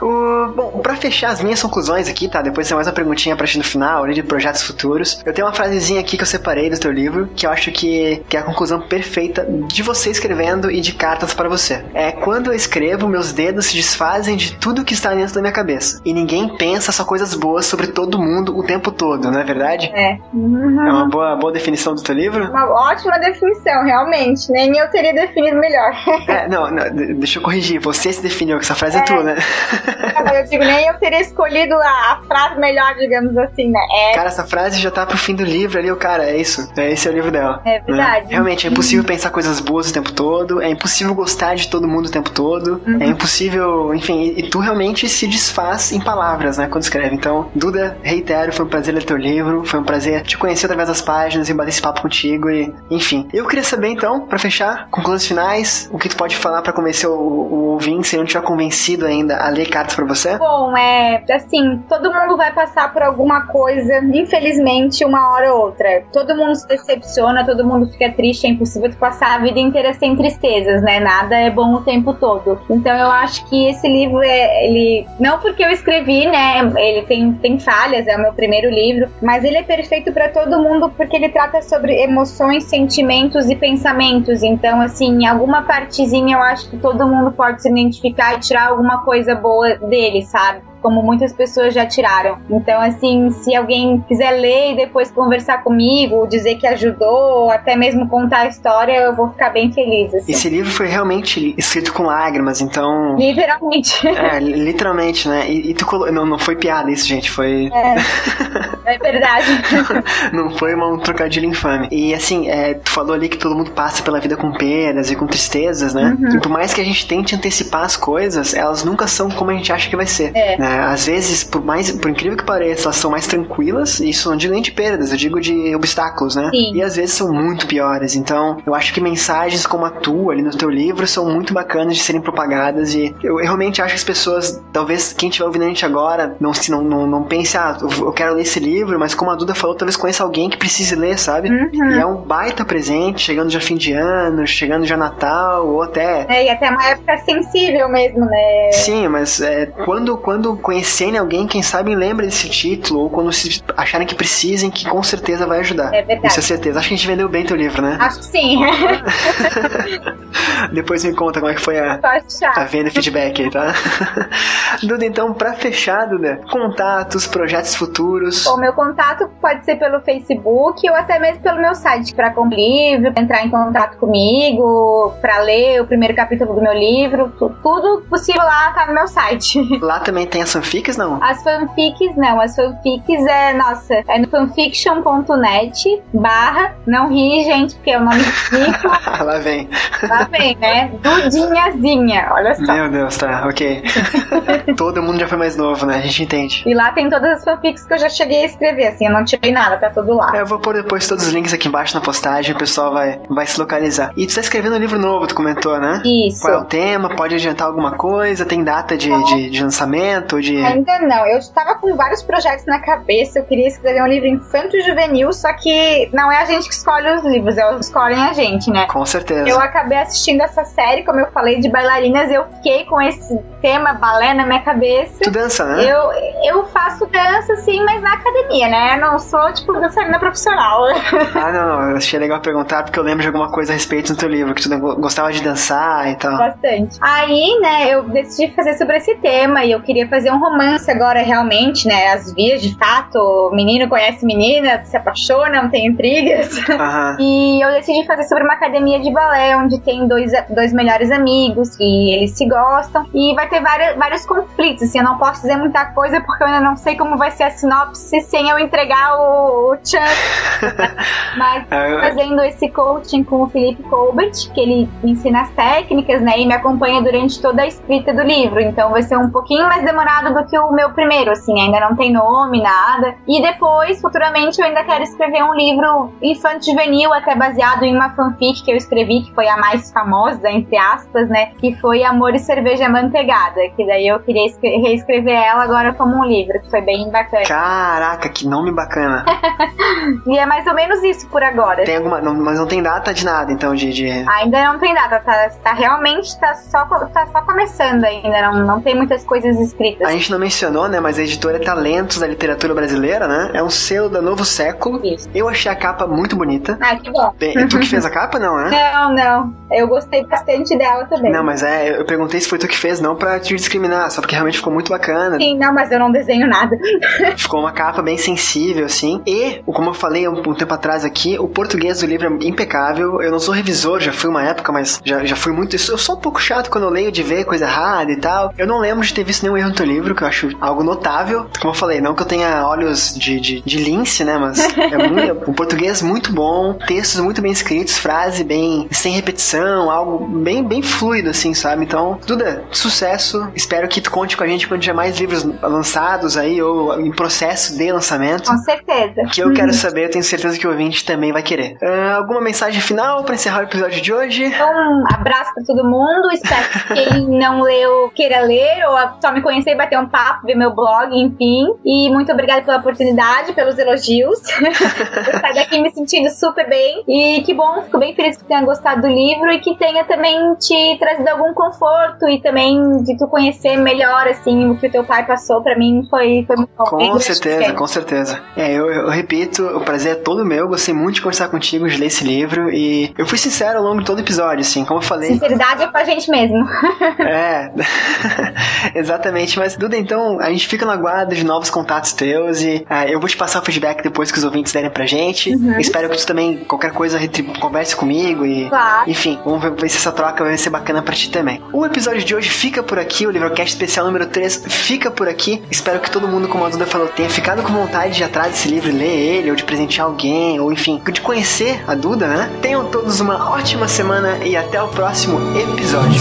O, bom, pra fechar as minhas conclusões aqui, tá? Depois tem mais uma perguntinha pra gente no final, ali de projetos futuros. Eu tenho uma frasezinha aqui que eu separei do teu livro, que eu acho que, que é a conclusão perfeita de você escrevendo e de cartas para você. É quando eu escrevo, meus dedos se desfazem de tudo que está dentro da minha cabeça. E ninguém pensa só coisas boas sobre todo mundo o tempo todo, não é verdade? É. Uhum. É uma boa, boa definição do teu livro? Uma ótima definição, realmente. Nem eu teria definido melhor. é, não, não, deixa eu corrigir. Você se definiu, que essa frase é, é tua, né? Eu digo, nem eu teria escolhido a, a, frase melhor, digamos assim, né? É... Cara, essa frase já tá pro fim do livro ali, o cara, é isso. É, esse é o livro dela. É verdade. Né? Realmente, é impossível pensar coisas boas o tempo todo, é impossível gostar de todo mundo o tempo todo, uhum. é impossível, enfim, e, tu realmente se desfaz em palavras, né, quando escreve. Então, Duda, reitero, foi um prazer ler teu livro, foi um prazer te conhecer através das páginas e bater esse papo contigo e, enfim. Eu queria saber, então, para fechar, conclusões finais, o que tu pode falar para convencer o, o ouvinte, se ele não tiver convencido ainda a ler cartas para você? Bom, é assim, todo mundo vai passar por alguma coisa, infelizmente, uma hora ou outra. Todo mundo se decepciona, todo mundo fica triste, é impossível tu passar a vida inteira sem tristezas, né? Nada é bom o tempo todo. Então eu acho que esse livro é, ele, não porque eu escrevi, né? Ele tem, tem falhas, é o meu primeiro livro, mas ele é perfeito para todo mundo porque ele trata sobre emoções, sentimentos e pensamentos. Então, assim, em alguma partezinha eu acho que todo mundo pode se identificar e tirar alguma coisa boa dele, sabe? Como muitas pessoas já tiraram. Então, assim, se alguém quiser ler e depois conversar comigo, dizer que ajudou, ou até mesmo contar a história, eu vou ficar bem feliz. Assim. Esse livro foi realmente escrito com lágrimas, então. Literalmente. É, literalmente, né? E, e tu colo... não, não foi piada isso, gente, foi. É, é verdade. não foi uma, um trocadilho infame. E assim, é, tu falou ali que todo mundo passa pela vida com perdas e com tristezas, né? Uhum. E por mais que a gente tente antecipar as coisas, elas nunca são como a gente acha que vai ser. É. Né? É, às vezes, por mais, por incrível que pareça, elas são mais tranquilas, e isso não digo nem de perdas, eu digo de obstáculos, né? Sim. E às vezes são muito piores. Então, eu acho que mensagens como a tua ali no teu livro são muito bacanas de serem propagadas e eu, eu realmente acho que as pessoas, talvez quem estiver ouvindo a gente agora, não, se, não, não, não pense, ah, eu quero ler esse livro, mas como a Duda falou, talvez conheça alguém que precise ler, sabe? Uhum. E é um baita presente, chegando já fim de ano, chegando já Natal, ou até. É, e até uma época sensível mesmo, né? Sim, mas é, quando, quando conhecerem alguém, quem sabe lembra desse título, ou quando se acharem que precisem, que com certeza vai ajudar. É verdade. Isso é certeza. Acho que a gente vendeu bem teu livro, né? Acho que sim. Depois me conta como é que foi a, a venda e feedback aí, tá? Duda, então, pra fechar, Duda, contatos, projetos futuros. O meu contato pode ser pelo Facebook ou até mesmo pelo meu site, para com livro, entrar em contato comigo, para ler o primeiro capítulo do meu livro, tudo possível lá tá no meu site. Lá também tem as fanfics, não? As fanfics, não. As fanfics é, nossa, é no fanfiction.net barra, não ri, gente, porque é o nome rico. Lá vem. Lá vem, né? Dudinhazinha, olha só. Meu Deus, tá, ok. Todo mundo já foi mais novo, né? A gente entende. E lá tem todas as fanfics que eu já cheguei a escrever, assim, eu não tirei nada, tá tudo lá. É, eu vou pôr depois todos os links aqui embaixo na postagem, o pessoal vai, vai se localizar. E tu tá escrevendo um livro novo, tu comentou, né? Isso. Qual é o tema? Pode adiantar alguma coisa? Tem data de, de, de lançamento? De. Ainda não. Eu estava com vários projetos na cabeça. Eu queria escrever um livro infanto-juvenil, só que não é a gente que escolhe os livros, eles escolhem a gente, né? Com certeza. Eu acabei assistindo essa série, como eu falei, de bailarinas. Eu fiquei com esse tema balé na minha cabeça. Tu dança, né? Eu, eu faço dança, sim, mas na academia, né? Eu não sou, tipo, dançarina profissional. ah, não, não. Eu achei legal perguntar porque eu lembro de alguma coisa a respeito do teu livro, que tu gostava de dançar e tal. Bastante. Aí, né, eu decidi fazer sobre esse tema e eu queria fazer um romance agora, realmente, né? As vias de fato, menino conhece menina, se apaixonam, tem intrigas. Uhum. e eu decidi fazer sobre uma academia de balé, onde tem dois, dois melhores amigos e eles se gostam. E vai ter vários, vários conflitos, assim, eu não posso dizer muita coisa porque eu ainda não sei como vai ser a sinopse sem eu entregar o, o chance. Mas é, fazendo esse coaching com o Felipe Colbert, que ele ensina as técnicas, né, e me acompanha durante toda a escrita do livro. Então vai ser um pouquinho mais demorado do que o meu primeiro, assim, ainda não tem nome, nada. E depois, futuramente, eu ainda quero escrever um livro infanto-juvenil, até baseado em uma fanfic que eu escrevi, que foi a mais famosa, entre aspas, né, que foi Amor e Cerveja Manteigada, que daí eu queria reescrever ela agora como um livro, que foi bem bacana. Caraca, que nome bacana. e é mais ou menos isso por agora. Tem alguma, não, mas não tem data de nada, então, de... de... Ainda não tem data, tá, tá realmente, tá só, tá só começando ainda, não, não tem muitas coisas escritas. A gente não mencionou, né, mas a editora é Talentos da Literatura Brasileira, né? É um selo da Novo Século. Isso. Eu achei a capa muito bonita. Ah, que bom. Bem, tu que fez a capa, não, né? Não, não. Eu gostei bastante dela também. Não, mas é, eu perguntei se foi tu que fez, não pra te discriminar, só porque realmente ficou muito bacana. Sim, não, mas eu não desenho nada. ficou uma capa bem sensível, assim. E, como eu falei um, um tempo atrás aqui, o português do livro é impecável. Eu não sou revisor, já fui uma época, mas já, já fui muito. Eu sou um pouco chato quando eu leio de ver coisa errada e tal. Eu não lembro de ter visto nenhum erro no teu livro, que eu acho algo notável. Como eu falei, não que eu tenha olhos de, de, de lince, né? Mas é muito, um português muito bom, textos muito bem escritos, frase bem sem repetição, algo bem, bem fluido, assim, sabe? Então, Duda, sucesso. Espero que tu conte com a gente quando tiver mais livros lançados aí ou em processo de lançamento. Com certeza. Que eu quero saber, eu tenho certeza que o ouvinte também vai querer. Uh, alguma mensagem final para encerrar o episódio de hoje? Um abraço para todo mundo. Espero que quem não leu queira ler ou só me conhecer bater um papo, ver meu blog, enfim. E muito obrigada pela oportunidade, pelos elogios. eu saio daqui me sentindo super bem. E que bom, fico bem feliz que tenha gostado do livro e que tenha também te trazido algum conforto e também de tu conhecer melhor, assim, o que o teu pai passou. Para mim foi, foi muito bom. Com certeza, com certeza. É, eu, eu, repito, o prazer é todo meu. Gostei muito de conversar contigo, de ler esse livro. E eu fui sincero ao longo de todo o episódio, assim, como eu falei. Sinceridade é com a gente mesmo. é, exatamente. Mas, Duda, então, a gente fica na guarda de novos contatos teus e uh, eu vou te passar o feedback depois que os ouvintes derem pra gente. Uhum. Espero que tu também, qualquer coisa, converse comigo e, claro. enfim, vamos ver, ver se essa troca vai ser bacana pra ti também. O episódio de hoje fica por aqui, o Livrocast especial número 3 fica por aqui. Espero que todo mundo, como a Duda falou, tenha ficado com vontade de ir atrás desse livro e ler ele, ou de presentear alguém, ou enfim, de conhecer a Duda, né? Tenham todos uma ótima semana e até o próximo episódio.